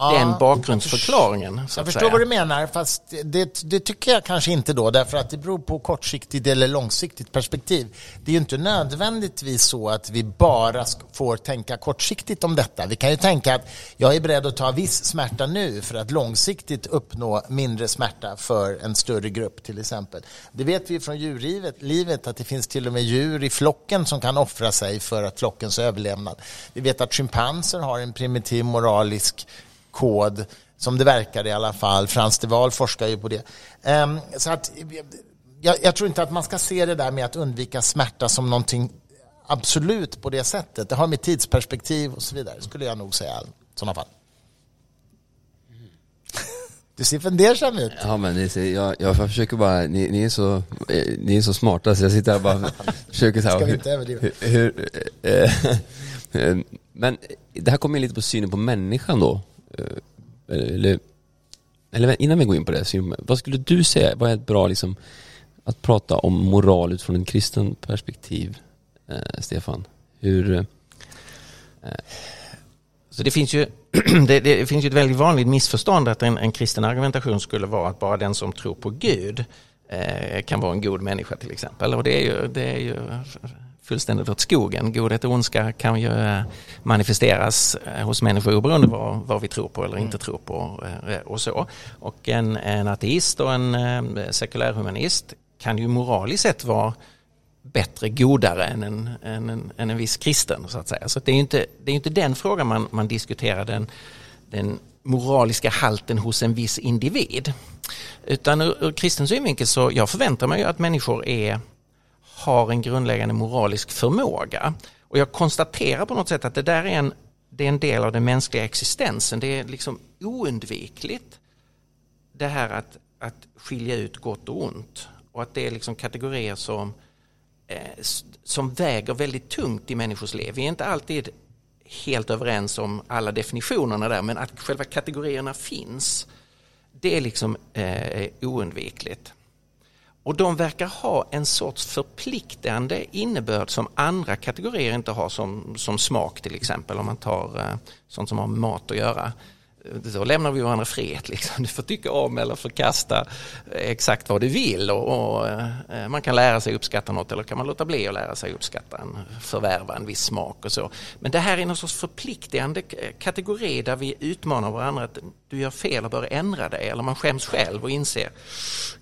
ja, den bakgrundsförklaringen. jag förstår säga. vad du menar, fast det, det, tycker jag kanske inte då, därför att det beror på kortsiktigt eller långsiktigt perspektiv. Det är ju inte nödvändigtvis så att vi bara får tänka kortsiktigt om detta. Vi kan ju tänka att jag är beredd att ta viss smärta nu för att långsiktigt uppnå mindre smärta för en större grupp till exempel. Det vet vi från djurlivet livet, att det finns till och med djur i flocken som kan offra sig för att flockens överlevnad. Vi vet att schimpanser har en primitiv moralisk kod, som det verkar i alla fall. Frans de Waal forskar ju på det. Um, så att, jag, jag, tror inte att man ska se det där med att undvika smärta som någonting absolut på det sättet. Det har med tidsperspektiv och så vidare, skulle jag nog säga i sådana fall. Du ser fundersam ut. Ja, men ni ser, jag, jag försöker bara, ni, ni, är så, eh, ni är så smarta så jag sitter här och bara försöker så här, Ska vi inte överdriva? Hur, hur, eh, men det här kommer in lite på synen på människan då. Eh, eh, eller, eller innan vi går in på det, vad skulle du säga, vad är ett bra liksom, att prata om moral utifrån en kristen perspektiv, eh, Stefan? Hur... Eh, eh så det finns ju det, det, finns ju ett väldigt vanligt missförstånd att en, en kristen argumentation skulle vara att bara den som tror på Gud eh, kan vara en god människa till exempel. Och det är ju, det är ju fullständigt åt skogen. Godhet och ondska kan ju eh, manifesteras eh, hos människor oberoende vad, vad vi tror på eller inte mm. tror på eh, och så. Och en, en ateist och en sekulärhumanist kan ju moraliskt sett vara bättre, godare än en, än en, än en viss kristen så att säga. Så det är ju inte, det är inte den frågan man, man diskuterar, den, den moraliska halten hos en viss individ. Utan ur, ur kristen synvinkel så jag förväntar mig att människor är har en grundläggande moralisk förmåga. Och jag konstaterar på något sätt att det där är en, det är en del av den mänskliga existensen. Det är liksom oundvikligt det här att, att skilja ut gott och ont. Och att det är liksom kategorier som, eh, som väger väldigt tungt i människors liv. Vi är inte alltid helt överens om alla definitionerna där men att själva kategorierna finns det är liksom eh, oundvikligt. Och de verkar ha en sorts förpliktande innebörd som andra kategorier inte har som, som smak till exempel om man tar eh, sånt som har med mat att göra då lämnar vi varandra frihet. Liksom. Du får tycka om eller förkasta exakt vad du vill och, och eh, man kan lära sig uppskatta något eller kan man låta bli att lära sig uppskatta en, förvärva en viss smak och så. Men det här är någon sorts förpliktigande kategori där vi utmanar varandra att du gör fel och bör ändra dig eller man skäms själv och inser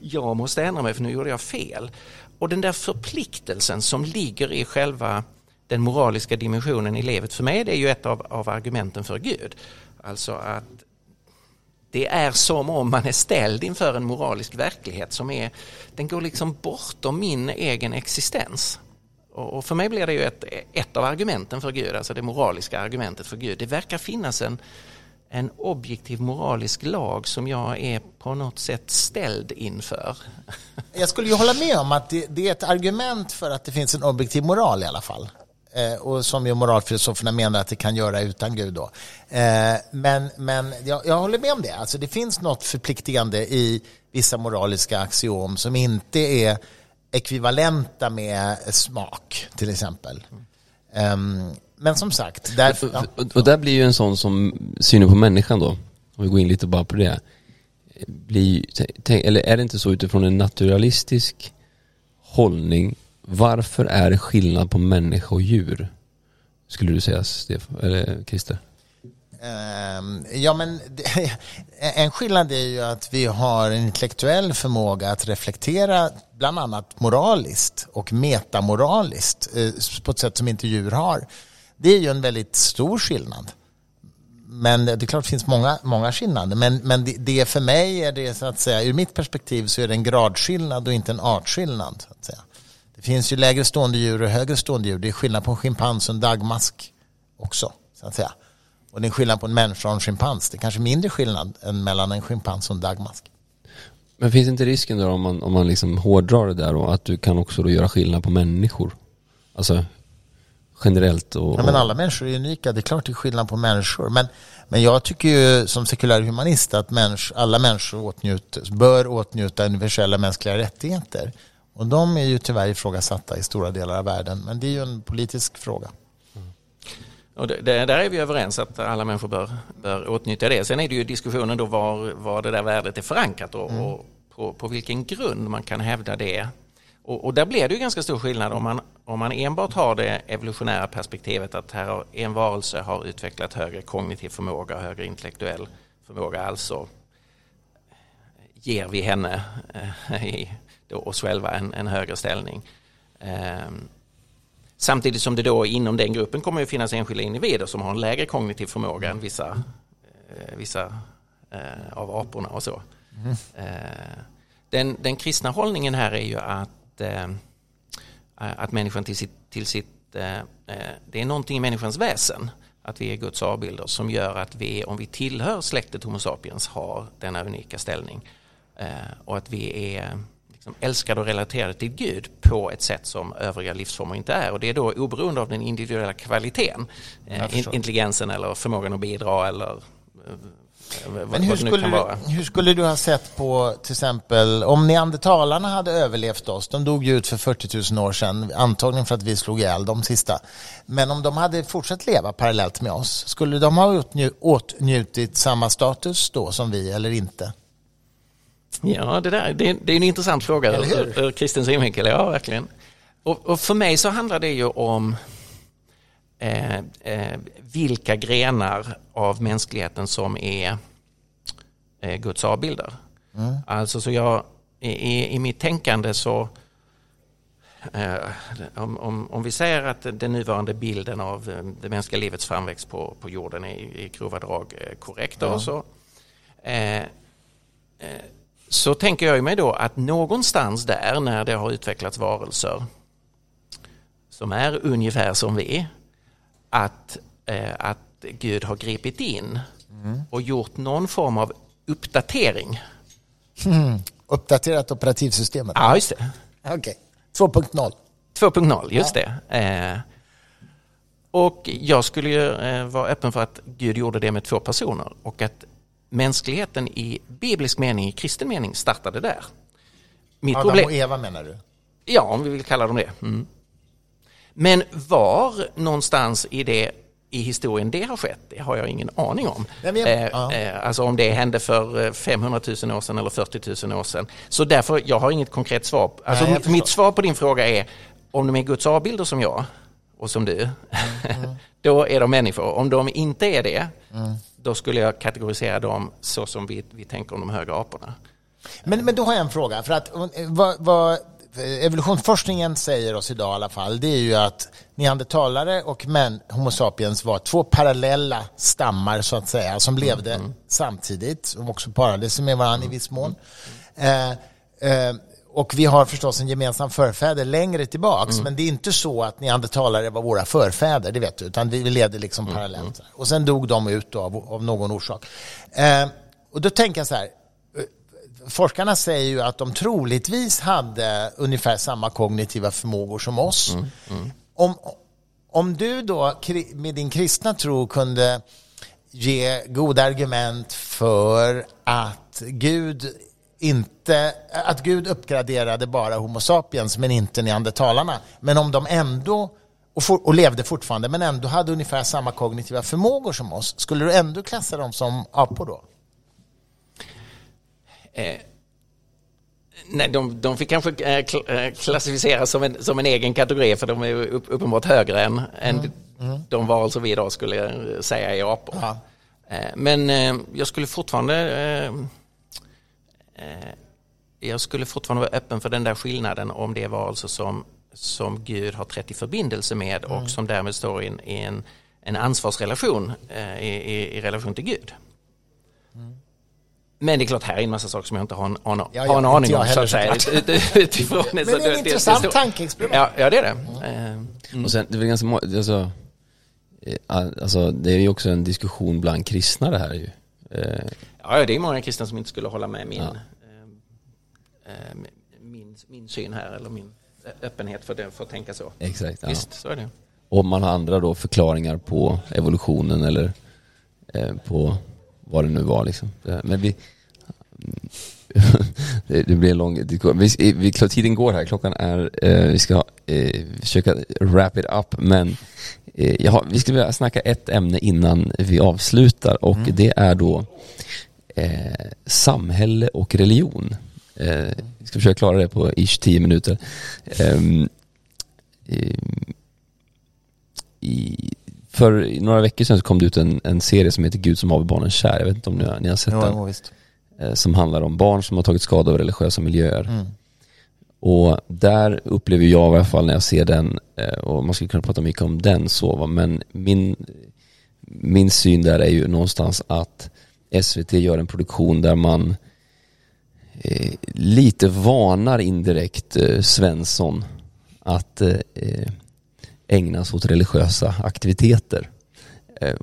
jag måste ändra mig för nu gjorde jag fel. Och den där förpliktelsen som ligger i själva den moraliska dimensionen i livet för mig det är ju ett av, av argumenten för Gud. Alltså att det är som om man är ställd inför en moralisk verklighet som är, den går liksom bortom min egen existens. Och för mig blir det ju ett, ett av argumenten för Gud, alltså det moraliska argumentet för Gud. Det verkar finnas en, en objektiv moralisk lag som jag är på något sätt ställd inför. Jag skulle ju hålla med om att det, det är ett argument för att det finns en objektiv moral i alla fall. Eh, och som ju moralfilosoferna menar att det kan göra utan Gud. Då. Eh, men men jag, jag, håller med om det. Alltså det finns något förpliktigande i vissa moraliska axiom som inte är ekvivalenta med smak, till exempel. Um, men som sagt, därför, ja. och, där blir ju en sån som synen på människan då, om vi går in lite bara på det, blir, eller är det inte så utifrån en naturalistisk hållning, varför är det skillnad på människa och djur? Skulle du säga, Stefan, eller Christer? Ehm, ja, men en skillnad är ju att vi har en intellektuell förmåga att reflektera bland annat moraliskt och metamoraliskt eh, på ett sätt som inte djur har. Det är ju en väldigt stor skillnad. Men det är klart det finns många, många skillnader. Men, men det, det för mig är det så att säga, ur mitt perspektiv så är det en gradskillnad och inte en artskillnad. Så att säga. Det finns ju lägre stående djur och högre stående djur. Det är skillnad på en schimpans och en dagmask också. Så att säga. Och det är skillnad på en människa och en schimpans. Det är kanske mindre skillnad än mellan en schimpans och en dagmask. Men finns inte risken då om man, om man liksom hårdrar det där och att du kan också då göra skillnad på människor? Alltså generellt och... Ja, men alla människor är unika, det är klart det är skillnad på människor. Men, men jag tycker ju som sekulär humanist att människ, alla människor åtnjut, bör åtnjuta universella mänskliga rättigheter. Och de är ju tyvärr ifrågasatta i stora delar av världen. Men det är ju en politisk fråga. Och det, det, där är vi överens att alla människor bör, bör åtnyttja det. Sen är det ju diskussionen då var, var det där värdet är förankrat och, mm. och på, på, vilken grund man kan hävda det. Och, och, där blir det ju ganska stor skillnad om man, om man enbart har det evolutionära perspektivet att här en varelse har utvecklat högre kognitiv förmåga, högre intellektuell förmåga, alltså ger vi henne eh, oss själva en, en högre ställning. Um, Samtidigt som det då inom den gruppen kommer att finnas enskilda individer som har en lägre kognitiv förmåga än vissa, eh, vissa eh, av aporna och så. Mm. Eh, den, den kristna hållningen här är ju att, eh, att människan till sitt, till sitt det är någonting i människans väsen att vi är Guds avbilder som gör att vi, om vi tillhör släktet Homo sapiens, har denna unika ställning. och att vi är liksom älskade och relaterade till Gud på ett sätt som övriga livsformer inte är. Och det är då oberoende av den individuella kvaliteten, eh, intelligensen eller förmågan att bidra eller eh, men hur skulle, du, hur skulle du ha sett på till exempel om neandertalarna hade överlevt oss, de dog ju ut för 40 000 år sedan, antagligen för att vi slog ihjäl de sista. Men om de hade fortsatt leva parallellt med oss, skulle de ha åtnjutit samma status då som vi eller inte? Ja, det, där, det, det är en intressant fråga ur, ur kristen synvinkel. Ja, verkligen. Och, och, för mig så handlar det ju om eh, eh, vilka grenar av mänskligheten som är eh, Guds avbilder. Mm. Alltså så jag, i, i mitt tänkande så eh, om, om, om, vi säger att den nuvarande bilden av eh, det mänskliga livets framväxt på, på jorden är i grova drag eh, korrekt. Ja. Så, så tänker jag mig då att någonstans där när det har utvecklats varelser som är ungefär som vi, att, eh, att Gud har gripit in mm. och gjort någon form av uppdatering. Mm. Uppdaterat operativsystemet? Ja, just det. Okay. 2.0. 2.0, just ja. det. Eh, och jag skulle ju eh, vara öppen för att Gud gjorde det med två personer och att mänskligheten i biblisk mening, i kristen mening, startade där. Mitt Adam problem... och Eva menar du? Ja, om vi vill kalla dem det. Mm. Men var någonstans i det i historien det har skett, det har jag ingen aning om. Ja, men, eh, ja. eh, alltså om det hände för 500 eh, 000 år sedan eller 40 000 år sedan. Så därför, jag har inget konkret svar. Alltså, Nej, mitt svar på din fråga är, om de är Guds avbilder som jag och som du, mm. då är de människor. Om de inte är det, mm då skulle jag kategorisera dem så som vi, vi tänker om de höga aporna. Men, men då har jag en fråga. För att, vad, vad evolutionsforskningen säger oss idag i alla fall, det är ju att neandertalare och män, Homo sapiens var två parallella stammar så att säga, som mm, levde mm. samtidigt, som också parade sig med varandra i viss mån. Eh, eh, och vi har förstås en gemensam förfäder längre tillbaks, mm. men det är inte så att neandertalare var våra förfäder, det vet du, utan vi, vi levde liksom mm. parallellt. Och sen dog de ut då, av, av någon orsak. Eh, och då tänker jag så här, eh, forskarna säger ju att de troligtvis hade ungefär samma kognitiva förmågor som oss. Mm. Mm. Om, om du då med din kristna tro kunde ge goda argument för att Gud inte, att Gud uppgraderade bara Homo sapiens men inte neandertalarna. Men om de ändå, och, for, och levde fortfarande, men ändå hade ungefär samma kognitiva förmågor som oss, skulle du ändå klassa dem som apor då? Eh, nej, de, de fick kanske eh, eh, klassificeras som en, som en egen kategori för de är upp, uppenbart högre än, mm. än mm. de varelser vi idag skulle säga är apor. Ja. Eh, men eh, jag skulle fortfarande eh, jag skulle fortfarande vara öppen för den där skillnaden om det är varelser som, som Gud har trätt i förbindelse med och mm. som därmed står i en, i en, en ansvarsrelation i, i, i, relation till Gud. Mm. Men det är klart, här är en massa saker som jag inte har en, an, ja, har en aning om. Så att säga, utifrån. Men det är en intressant tankeexperiment. Ja, ja, det är det. Mm. Mm. Och sen, det är ganska alltså, Eh, alltså det är ju också en diskussion bland kristna det här ju. Eh, ja, det är många kristna som inte skulle hålla med min, ja. Eh, min, min syn här eller min öppenhet för, det, för att tänka så. Exakt. Visst, ja. så är det. Och man har andra då förklaringar på evolutionen eller på vad det nu var liksom. Men vi, det, blir en lång vi, vi, Tiden går här, klockan är, vi ska eh, försöka wrap it up men Eh, jag vi skulle vilja snacka ett ämne innan vi avslutar och mm. det är då eh, samhälle och religion. Eh, vi ska försöka klara det på ish tio minuter. Eh, i, för några veckor sedan så kom det ut en, en serie som heter Gud som haver barnen kär. Jag vet inte om ni, ni har sett ja, den. Eh, som handlar om barn som har tagit skada av religiösa miljöer. Mm. Och där upplever jag i alla fall när jag ser den, eh, och man skulle kunna prata mycket om den så, men min, min syn där är ju någonstans att SVT gör en produktion där man eh, lite varnar indirekt eh, Svensson att eh, ägna sig åt religiösa aktiviteter. Eh,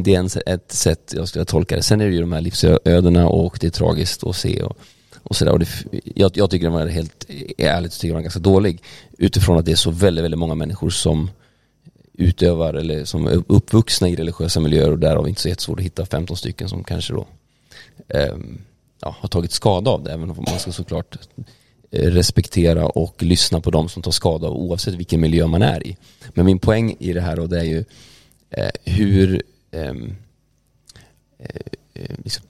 det är ett sätt jag skulle tolka det. Sen är det ju de här livsödena och det är tragiskt att se. Och, och sådär. Och det, jag, jag, tycker den var helt, ärligt så tycker den var ganska dålig. Utifrån att det är så väldigt, väldigt många människor som utövar eller som är uppvuxna i religiösa miljöer och därav inte så jättesvårt att hitta 15 stycken som kanske då eh, ja, har tagit skada av det. Även om man ska såklart eh, respektera och lyssna på de som tar skada av oavsett vilken miljö man är i. Men min poäng i det här då det är ju eh, hur ehm, eh, eh, liksom,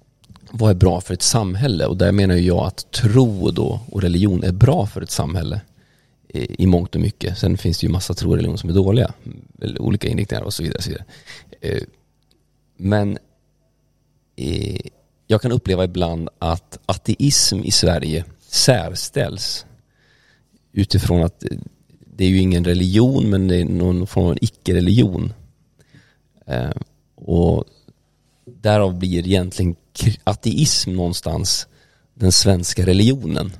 vad är bra för ett samhälle? Och där menar jag att tro då och religion är bra för ett samhälle eh, i mångt och mycket. Sen finns det ju massa tro och religion som är dåliga, eller olika inriktningar och så vidare. Och så vidare. Eh, men eh, jag kan uppleva ibland att ateism i Sverige särställs utifrån att det är ju ingen religion men det är någon form av icke-religion. Och därav blir egentligen ateism någonstans den svenska religionen.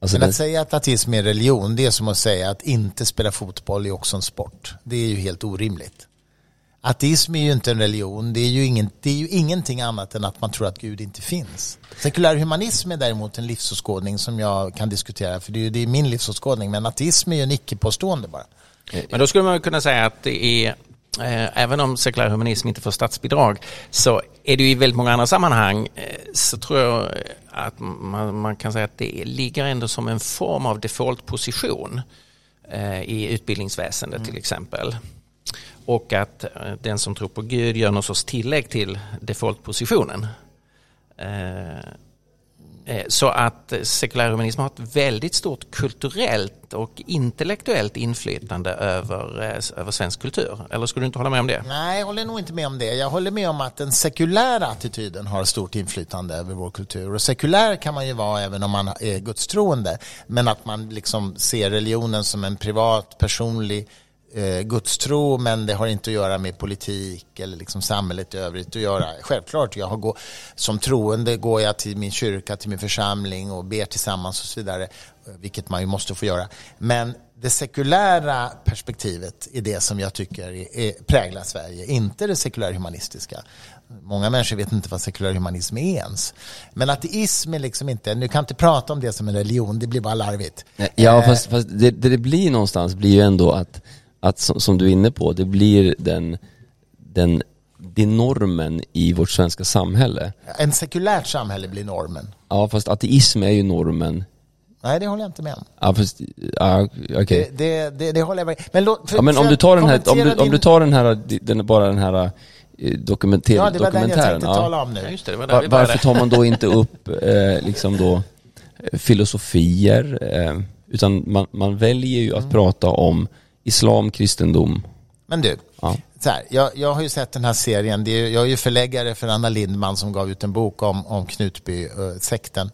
Alltså Men att den... säga att ateism är religion, det är som att säga att inte spela fotboll är också en sport. Det är ju helt orimligt. Ateism är ju inte en religion, det är ju, ingen, det är ju ingenting annat än att man tror att Gud inte finns. Sekulär humanism är däremot en livsåskådning som jag kan diskutera, för det är, det är min livsåskådning, men ateism är ju en icke-påstående bara. Men då skulle man kunna säga att det är även om sekulär humanism inte får statsbidrag så är det ju i väldigt många andra sammanhang eh, så tror jag att man, man kan säga att det ligger ändå som en form av defaultposition eh, i utbildningsväsendet mm. till exempel. Och att den som tror på Gud gör någon sorts tillägg till defaultpositionen. Eh, så att sekulärhumanism har ett väldigt stort kulturellt och intellektuellt inflytande över, eh, över svensk kultur. Eller skulle du inte hålla med om det? Nej, jag håller nog inte med om det. Jag håller med om att den sekulära attityden har stort inflytande över vår kultur. Och sekulär kan man ju vara även om man är gudstroende. Men att man liksom ser religionen som en privat, personlig eh, gudstro men det har inte att göra med politik eller liksom samhället i övrigt att göra. Självklart, jag har gå, som troende går jag till min kyrka, till min församling och ber tillsammans och så vidare, vilket man ju måste få göra. Men det sekulära perspektivet är det som jag tycker är, är, präglar Sverige, inte det sekulära humanistiska. Många människor vet inte vad sekulär humanism är ens. Men ateism är liksom inte, nu kan inte prata om det som en religion, det blir bara larvigt. Ja, eh, fast, fast det, det, det blir någonstans blir ju ändå att, att som, som, du är inne på, det blir den, den, det normen i vårt svenska samhälle. En sekulärt samhälle blir normen. Ja, fast ateism är ju normen Nej, det håller jag inte med om. Ja, fast, ja, okay. det, det, det, det håller jag med Men, låt, för, ja, men om du tar den här, om du, om du tar den här, den, bara den här dokumenter, ja, det var dokumentären. Den jag tänkte ja. tala om nu. Ja, det, Var, varför tar man då inte upp eh, liksom då eh, filosofier? Eh, utan man, man, väljer ju att mm. prata om islam, kristendom. Men du, ja. så här, jag, jag har ju sett den här serien. Det är, jag är ju förläggare för Anna Lindman som gav ut en bok om, om Knutby-sekten.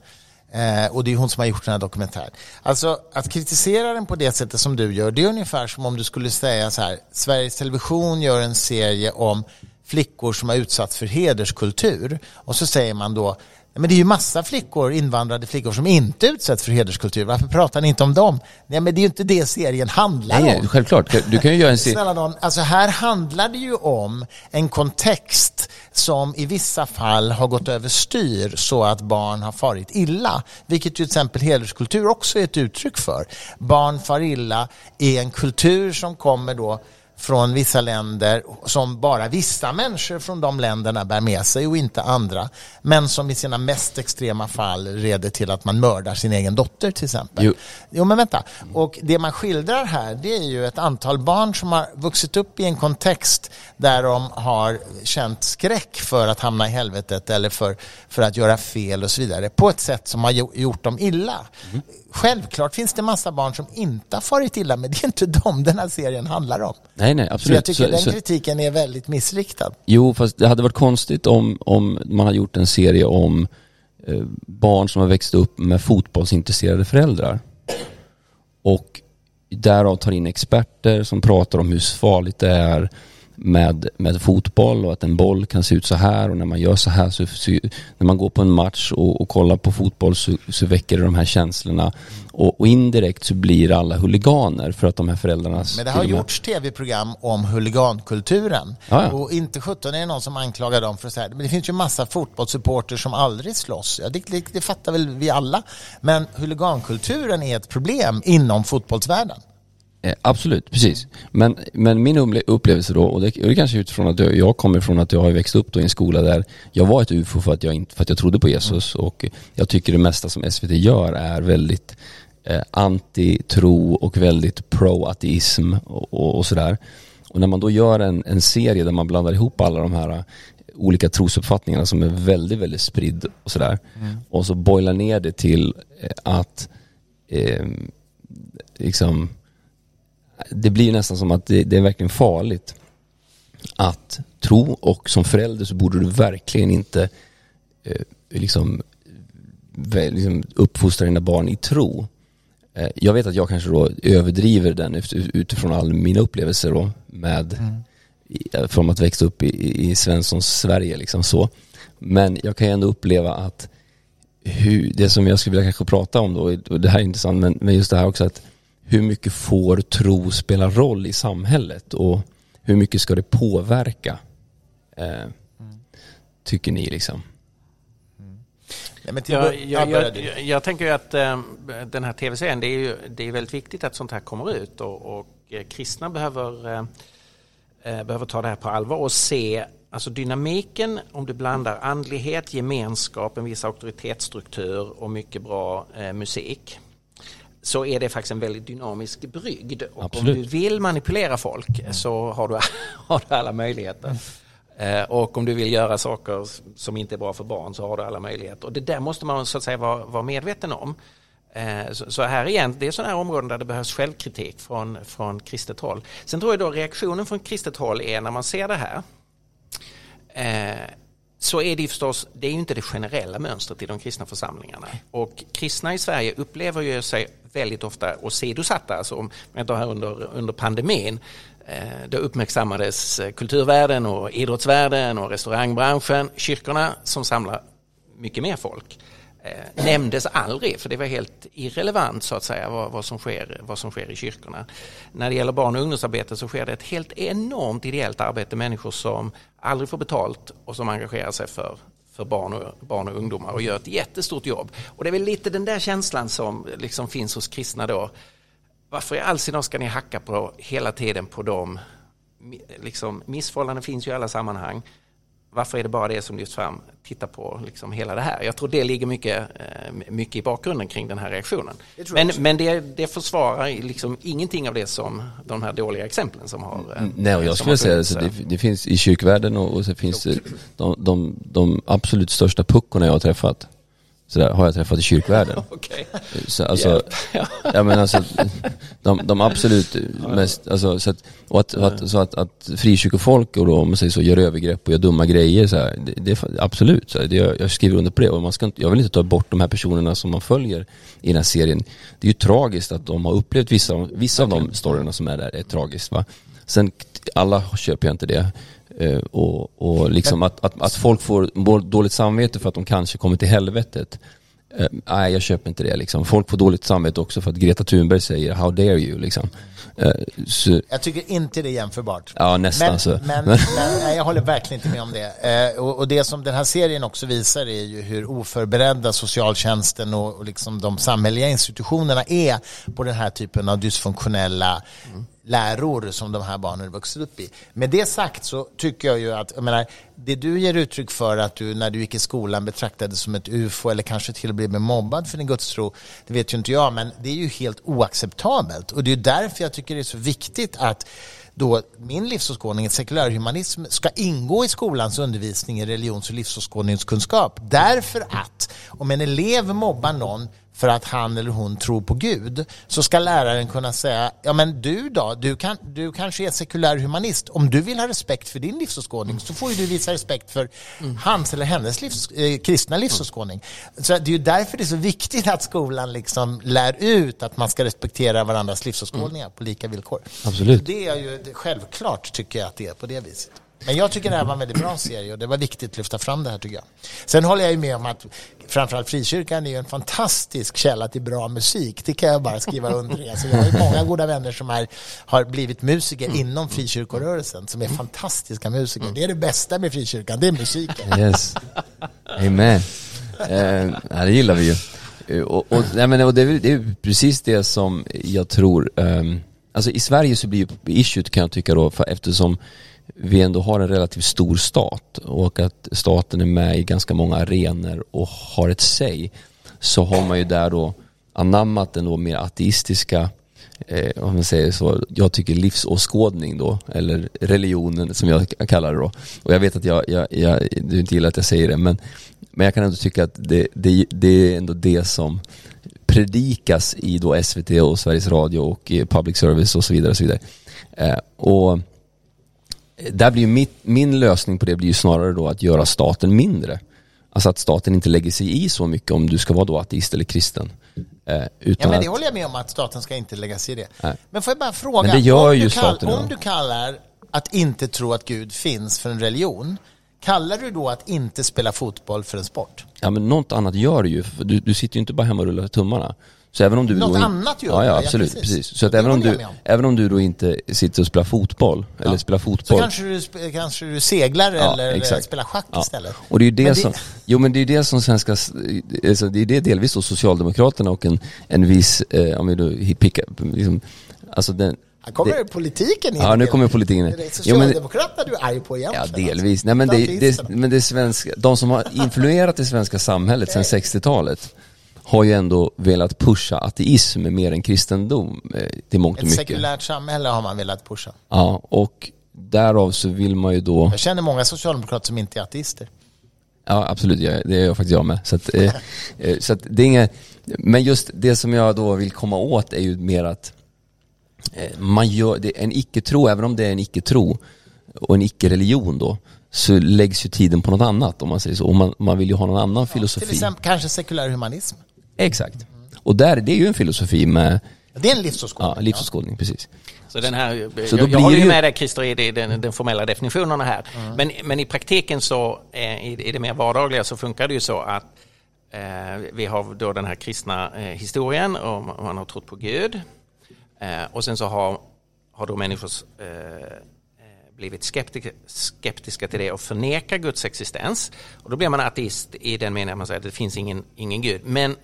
Eh, och det är hon som har gjort den här dokumentären. Alltså att kritisera den på det sättet som du gör, det är ungefär som om du skulle säga så här, Sveriges Television gör en serie om flickor som har utsatts för hederskultur. Och så säger man då, men det är ju massa flickor, invandrade flickor som inte utsätts för hederskultur. Varför pratar ni inte om dem? Nej, men det är ju inte det serien handlar Nej, om. Självklart, du kan ju göra en serie. Snälla någon, alltså här handlar det ju om en kontext som i vissa fall har gått överstyr så att barn har farit illa. Vilket ju till exempel hederskultur också är ett uttryck för. Barn far illa i en kultur som kommer då från vissa länder som bara vissa människor från de länderna bär med sig och inte andra. Men som i sina mest extrema fall leder till att man mördar sin egen dotter till exempel. Jo, jo men vänta. Och det man skildrar här det är ju ett antal barn som har vuxit upp i en kontext där de har känt skräck för att hamna i helvetet eller för, för att göra fel och så vidare på ett sätt som har gjort dem illa. Mm. Självklart finns det massa barn som inte har farit illa, men det är inte dem den här serien handlar om. Nej, nej, absolut. Så jag tycker så, den så... kritiken är väldigt missriktad. Jo, fast det hade varit konstigt om, om man har gjort en serie om eh, barn som har växt upp med fotbollsintresserade föräldrar. Och därav tar in experter som pratar om hur farligt det är med, med fotboll och att en boll kan se ut så här och när man gör så här så, så när man går på en match och, och kollar på fotboll så, så väcker det de här känslorna och, och, indirekt så blir alla huliganer för att de här föräldrarna Men det har gjorts tv-program om huligankulturen ja, och inte sjutton är det någon som anklagar dem för att säga men det finns ju massa fotbollssupporter som aldrig slåss. Ja, det, det, det fattar väl vi alla. Men huligankulturen är ett problem inom fotbollsvärlden. Eh, absolut, precis. Men, men min upplevelse då, och det, och det kanske utifrån att jag, jag kommer från att jag har växt upp då i en skola där jag var ett ufo för att jag, inte, för att jag trodde på Jesus mm. och jag tycker det mesta som SVT gör är väldigt eh, anti-tro och väldigt pro-ateism och, och, och, sådär. Och när man då gör en, en serie där man blandar ihop alla de här olika trosuppfattningarna som är väldigt, väldigt spridd och sådär. Mm. Och så boilar ner det till eh, att eh, liksom det blir nästan som att det, det, är verkligen farligt att tro och som förälder så borde du verkligen inte eh, liksom, liksom uppfostra dina barn i tro. Eh, jag vet att jag kanske då överdriver den utifrån all mina upplevelser då med mm. i, från att växa upp i, i Svenssons Sverige liksom så. Men jag kan ju ändå uppleva att hur, det som jag skulle vilja kanske prata om då, och det här är intressant, men, men just det här också att hur mycket får tro spela roll i samhället och hur mycket ska det påverka? Eh, mm. Tycker ni liksom? Ja, jag, jag, jag, jag, tänker ju att äh, den här tv-serien, det är ju det är väldigt viktigt att sånt här kommer ut och, och eh, kristna behöver, äh, behöver ta det här på allvar och se alltså dynamiken om du blandar andlighet, gemenskap, en viss auktoritetsstruktur och mycket bra äh, musik så är det faktiskt en väldigt dynamisk brygd. Och Absolut. om du vill manipulera folk så har du, har du alla möjligheter. Eh, och om du vill göra saker som inte är bra för barn så har du alla möjligheter. Och det där måste man så att säga vara, vara medveten om. Eh, så här igen, det är sådana här områden där det behövs självkritik från, från kristet håll. Sen tror jag då reaktionen från kristet håll är när man ser det här. Så är det ju förstås, det är ju inte det generella mönstret i de kristna församlingarna. Och kristna i Sverige upplever ju sig väldigt ofta åsidosatta, alltså om jag tar här under, under pandemin, eh, då uppmärksammades eh, kulturvärlden och idrottsvärlden och restaurangbranschen, kyrkorna som samlar mycket mer folk eh, nämndes aldrig för det var helt irrelevant så att säga vad, vad, som sker, vad som sker i kyrkorna. När det gäller barn och ungdomsarbete så sker det ett helt enormt ideellt arbete. Människor som aldrig får betalt och som engagerar sig för, för barn, och, barn och ungdomar och gör ett jättestort jobb. Och det är väl lite den där känslan som liksom finns hos kristna då. Varför i all sin ska ni hacka på hela tiden på dem? Liksom, missförhållanden finns ju i alla sammanhang varför är det bara det som lyfts fram? Titta på liksom hela det här. Jag tror det ligger mycket, eh, mycket i bakgrunden kring den här reaktionen. Men, men det, det försvarar liksom ingenting av det som de här dåliga exemplen som har eh, Nej, och jag skulle säga att det, det, finns i kyrkvärlden och, och så finns det de, de, de absolut största puckorna jag har träffat så där har jag träffat i kyrkvärlden. okay. så, alltså, ja, men alltså, de, de absolut mest, alltså, så att, och att, att, så att, att frikyrkofolk och då, om man säger så, gör övergrepp och gör dumma grejer, så här, det, det, absolut, så här, det, jag skriver under på det. Och man ska inte, jag vill inte ta bort de här personerna som man följer i den här serien. Det är ju tragiskt att de har upplevt vissa, vissa av de storyerna som är där, är tragiskt. Va? Sen, alla köper jag inte det. Eh, och, och liksom att, att, att folk får dåligt samvete för att de kanske kommer till helvetet. Eh, nej, jag köper inte det. Liksom. Folk får dåligt samvete också för att Greta Thunberg säger “How dare you?” liksom. Eh, så, jag tycker inte det är jämförbart. Ja, nästan men, så. Men, men, nej, jag håller verkligen inte med om det. Och, och, det som den här serien också visar är ju hur oförberedda socialtjänsten och, och liksom de samhälleliga institutionerna är på den här typen av dysfunktionella mm läror som de här barnen vuxit upp i. Med det sagt så tycker jag ju att, jag menar, det du ger uttryck för att du när du gick i skolan betraktades som ett ufo eller kanske till och med blev mobbad för din gudstro, det vet ju inte jag, men det är ju helt oacceptabelt. Och det är därför jag tycker det är så viktigt att då min livsåskådning, sekulärhumanism, ska ingå i skolans undervisning i religions och livsåskådningskunskap. Därför att om en elev mobbar någon för att han eller hon tror på Gud så ska läraren kunna säga, ja men du då, du, kan, du kanske är sekulär humanist. Om du vill ha respekt för din livsåskådning så får ju du visa respekt för mm. hans eller hennes livs, eh, kristna livsåskådning. Så det är ju därför det är så viktigt att skolan liksom lär ut att man ska respektera varandras livsåskådningar mm. på lika villkor. Absolut. Det är ju självklart tycker jag att det är på det viset. Men jag tycker det här var en väldigt bra serie och det var viktigt att lyfta fram det här tycker jag. Sen håller jag ju med om att framförallt frikyrkan är ju en fantastisk källa till bra musik. Det kan jag bara skriva under. Alltså jag har många goda vänner som är, har blivit musiker mm. inom frikyrkorörelsen som är fantastiska musiker. Det är det bästa med frikyrkan, det är musiken. Yes. Amen. Eh, det gillar vi ju. Eh, och, och, nej, men, och det, är, det är precis det som jag tror, um, alltså i Sverige så blir ju issuet kan jag tycka då, för eftersom vi ändå har en relativt stor stat och att staten är med i ganska många arenor och har ett säg så har man ju där då anammat den då mer ateistiska eh, om man säger så, jag tycker livsåskådning då, eller religionen som jag kallar det då. Och jag vet att jag, jag, jag, du inte gillar att jag säger det, men, men jag kan ändå tycka att det, det, det är ändå det som predikas i då SVT och Sveriges Radio och eh, public service och så vidare. Och så vidare. Eh, och där blir mitt, min lösning på det blir ju snarare då att göra staten mindre. Alltså att staten inte lägger sig i så mycket om du ska vara då ateist eller kristen. Eh, ja, men det håller jag med om att staten ska inte lägga sig i det. Nej. Men får jag bara fråga, men det gör ju staten om du kallar att inte tro att Gud finns för en religion, kallar du då att inte spela fotboll för en sport? Ja, men något annat gör du ju. Du, du sitter ju inte bara hemma och rullar tummarna. Så även om du Något då annat gör Ja, ja absolut. Ja, precis. precis. Så att även om, du, även om du då inte sitter och spelar fotboll, ja. eller spelar fotboll. Så kanske du, kanske du seglar ja, eller exakt. spelar schack istället. Och det är ju det, det, som, jo men det är det som svenska, alltså det är det delvis då Socialdemokraterna och en, en viss, eh, om vi då pickar, liksom, alltså den, här kommer det, politiken in. Ja, nu kommer politiken in. Det Socialdemokraterna du är arg på egentligen. Ja, delvis. Nej, men det, det, men det är svenska, de som har influerat det svenska samhället sedan 60-talet har ju ändå velat pusha ateism mer än kristendom eh, till mångt och mycket. Ett sekulärt samhälle har man velat pusha. Ja, och därav så vill man ju då... Jag känner många socialdemokrater som inte är ateister. Ja, absolut. Det är jag faktiskt jag med. Så, att, eh, eh, så att det är inga, men just det som jag då vill komma åt är ju mer att man gör, det en icke-tro, även om det är en icke-tro och en icke-religion då, så läggs ju tiden på något annat om man säger så. Och man, man vill ju ha någon annan filosofi. Till exempel kanske sekulär humanism. Exakt. Och där, det är ju en filosofi med Det är en livsåskådning. ja, livsåskådning, precis. Så den här, Så då jag, blir jag håller ju med dig Christer i det- den, den formella definitionerna här. Men, men i praktiken så, eh, i, i det mer vardagliga så funkar det ju så att eh, vi har då den här kristna eh, historien och man har trott på Gud. Eh, och sen så har, har då människor eh, eh, blivit skeptiska, skeptiska till det och förnekar Guds existens. Och då blir man ateist i den meningen att man säger att det finns ingen, ingen Gud. Men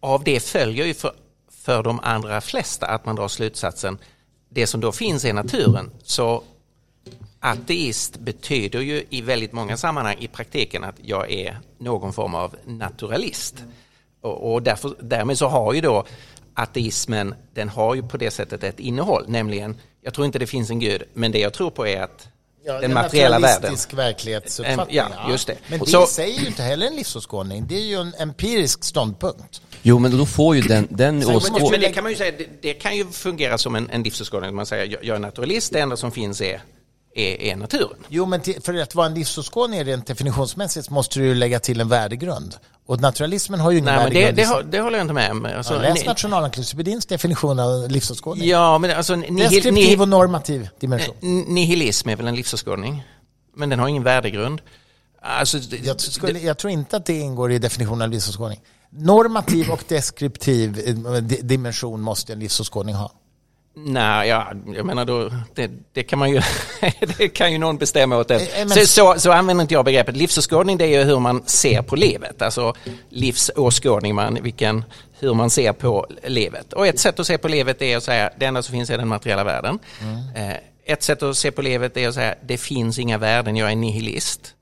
av det följer ju för, för de andra flesta att man drar slutsatsen det som då finns är naturen. Så ateist betyder ju i väldigt många sammanhang i praktiken att jag är någon form av naturalist. Och, och därför, därmed så har ju då ateismen, den har ju på det sättet ett innehåll, nämligen jag tror inte det finns en gud, men det jag tror på är att Ja, den en materiella världen. verklighetsuppfattning. Ja, just det. Men det så- säger ju inte heller en livsåskådning. Det är ju en empirisk ståndpunkt. Jo, men då får ju den, den Så- åskåd... Men det kan man ju säga, det, det kan ju fungera som en, en livsåskådning. Man säger jag, jag är naturalist, det enda som finns är, är, är naturen. Jo, men till, för att vara en livsåskådning rent definitionsmässigt måste du ju lägga till en värdegrund. Och naturalismen har ju ingen Nej, men det, det, har- det håller jag inte med om. Alltså, Ja, läs nationalencyklopedins definition av livsåskådning. Ja, men alltså nihil, Deskriptiv nihil, och normativ dimension. nihilism är väl en livsåskådning? Men den har ingen värdegrund. Alltså, det- Jag, skulle, jag tror inte att det ingår i definitionen av livsåskådning. Normativ och deskriptiv eh, di- dimension måste en livsåskådning ha. Nej, ja, jag menar då, det, det kan man ju, det kan ju någon bestämma åt en. Eh, men- Så, så, så använder inte jag begreppet. Livsåskådning det är ju hur man ser på livet, alltså livsåskådning, man, vilken, hur man ser på livet. Och ett sätt att se på livet är att säga, det enda som finns är den materiella världen. Eh, Ett sätt att se på livet är att säga, det finns inga värden, jag är nihilist.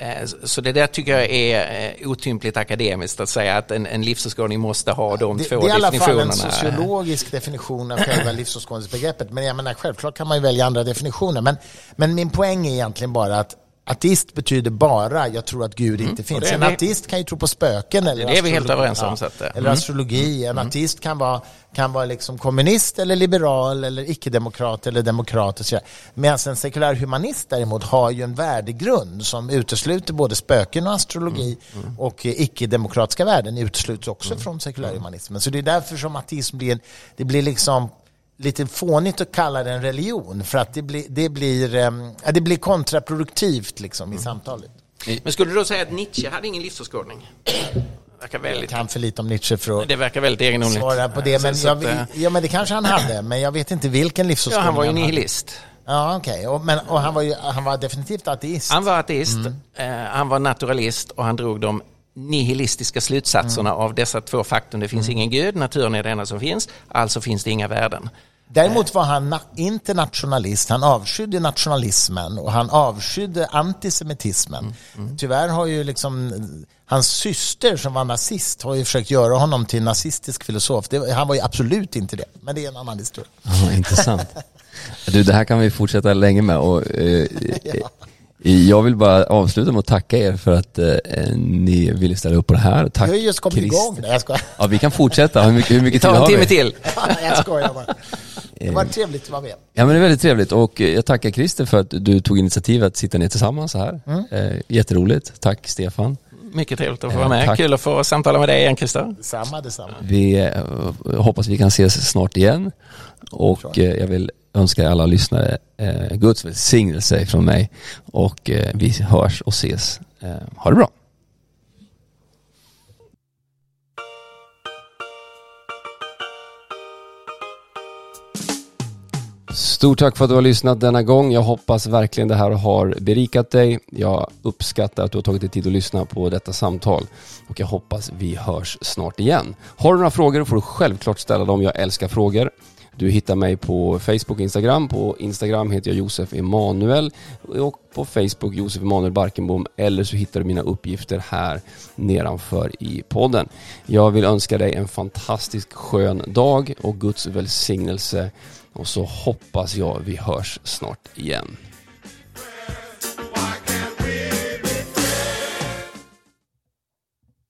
Eh, Så det där tycker jag är eh, otympligt akademiskt att säga att en, en livsåskådning måste ha de Det, två det är i alla fall en definitionerna. sociologisk definition av själva livsåskådningsbegreppet. Men jag menar, självklart kan man ju välja andra definitioner. Men, men min poäng är egentligen bara att ateist betyder bara, jag tror att Gud inte finns. Mm. det är En vi- ateist kan ju tro på spöken eller Det är vi helt astrologi. överens om, så att, Eller astrologi. En ateist kan vara, kan vara liksom kommunist eller liberal eller icke-demokrat eller demokrat. och så. Medan en sekulär humanist däremot har ju en värdegrund som utesluter både spöken och astrologi och eh, icke-demokratiska värden utesluts också från sekulärhumanismen. Så det är därför som ateism blir, det blir liksom lite fånigt att kalla det en religion för att det blir, det blir, ja, det blir kontraproduktivt liksom i samtalet. Men skulle du då säga att Nietzsche hade ingen livsåskådning? Verkar Jag väldigt, kan för lite om Nietzsche för att det verkar väldigt egendomligt. svara på det. Men, jag, eh, ja, men det kanske han hade, men jag vet inte vilken ja, livsåskådning han var ju nihilist. Ja, okej. Och, men, och han var, ju, han var definitivt ateist. Han var ateist, Mm. eh, han var naturalist och han drog de nihilistiska slutsatserna Mm. av dessa två faktum. Det finns ingen gud, naturen är det enda som finns, alltså finns det inga värden. Däremot var han na- internationalist. Han avskydde nationalismen och han avskydde antisemitismen. Mm, Tyvärr har ju liksom hans syster som var nazist har ju försökt göra honom till nazistisk filosof. Det, han var ju absolut inte det, men det är en annan historia. Ja, intressant. Du, det här kan vi fortsätta länge med och eh, eh, jag vill bara avsluta med att tacka er för att eh, ni ville ställa upp på det här. Tack Jag har ju just kommit Christer. igång. Nej, jag skojar. Ja, vi kan fortsätta. Hur mycket, hur mycket tid Ta en har timme vi? till. jag skojar bara. Det var trevligt att vara med. Ja men det är väldigt trevligt och eh, jag tackar Christer för att du tog initiativ att sitta ner tillsammans så här. Mm. Eh, jätteroligt. Tack Stefan. Mycket trevligt att få vara med. tack. Kul att få samtala med dig igen Christer. Detsamma, detsamma. Vi eh, hoppas vi kan ses snart igen och eh, jag vill Önskar alla lyssnare eh, Guds välsignelse från mig och eh, vi hörs och ses. Eh, ha det bra. Stort tack för att du har lyssnat denna gång. Jag hoppas verkligen det här har berikat dig. Jag uppskattar att du har tagit dig tid att lyssna på detta samtal och jag hoppas vi hörs snart igen. Har du några frågor får du självklart ställa dem. Jag älskar frågor. Du hittar mig på Facebook och Instagram. På Instagram heter jag Josef Emanuel och på Facebook Josef Emanuel Barkenbom eller så hittar du mina uppgifter här nedanför i podden. Jag vill önska dig en fantastisk skön dag och Guds välsignelse och så hoppas jag vi hörs snart igen.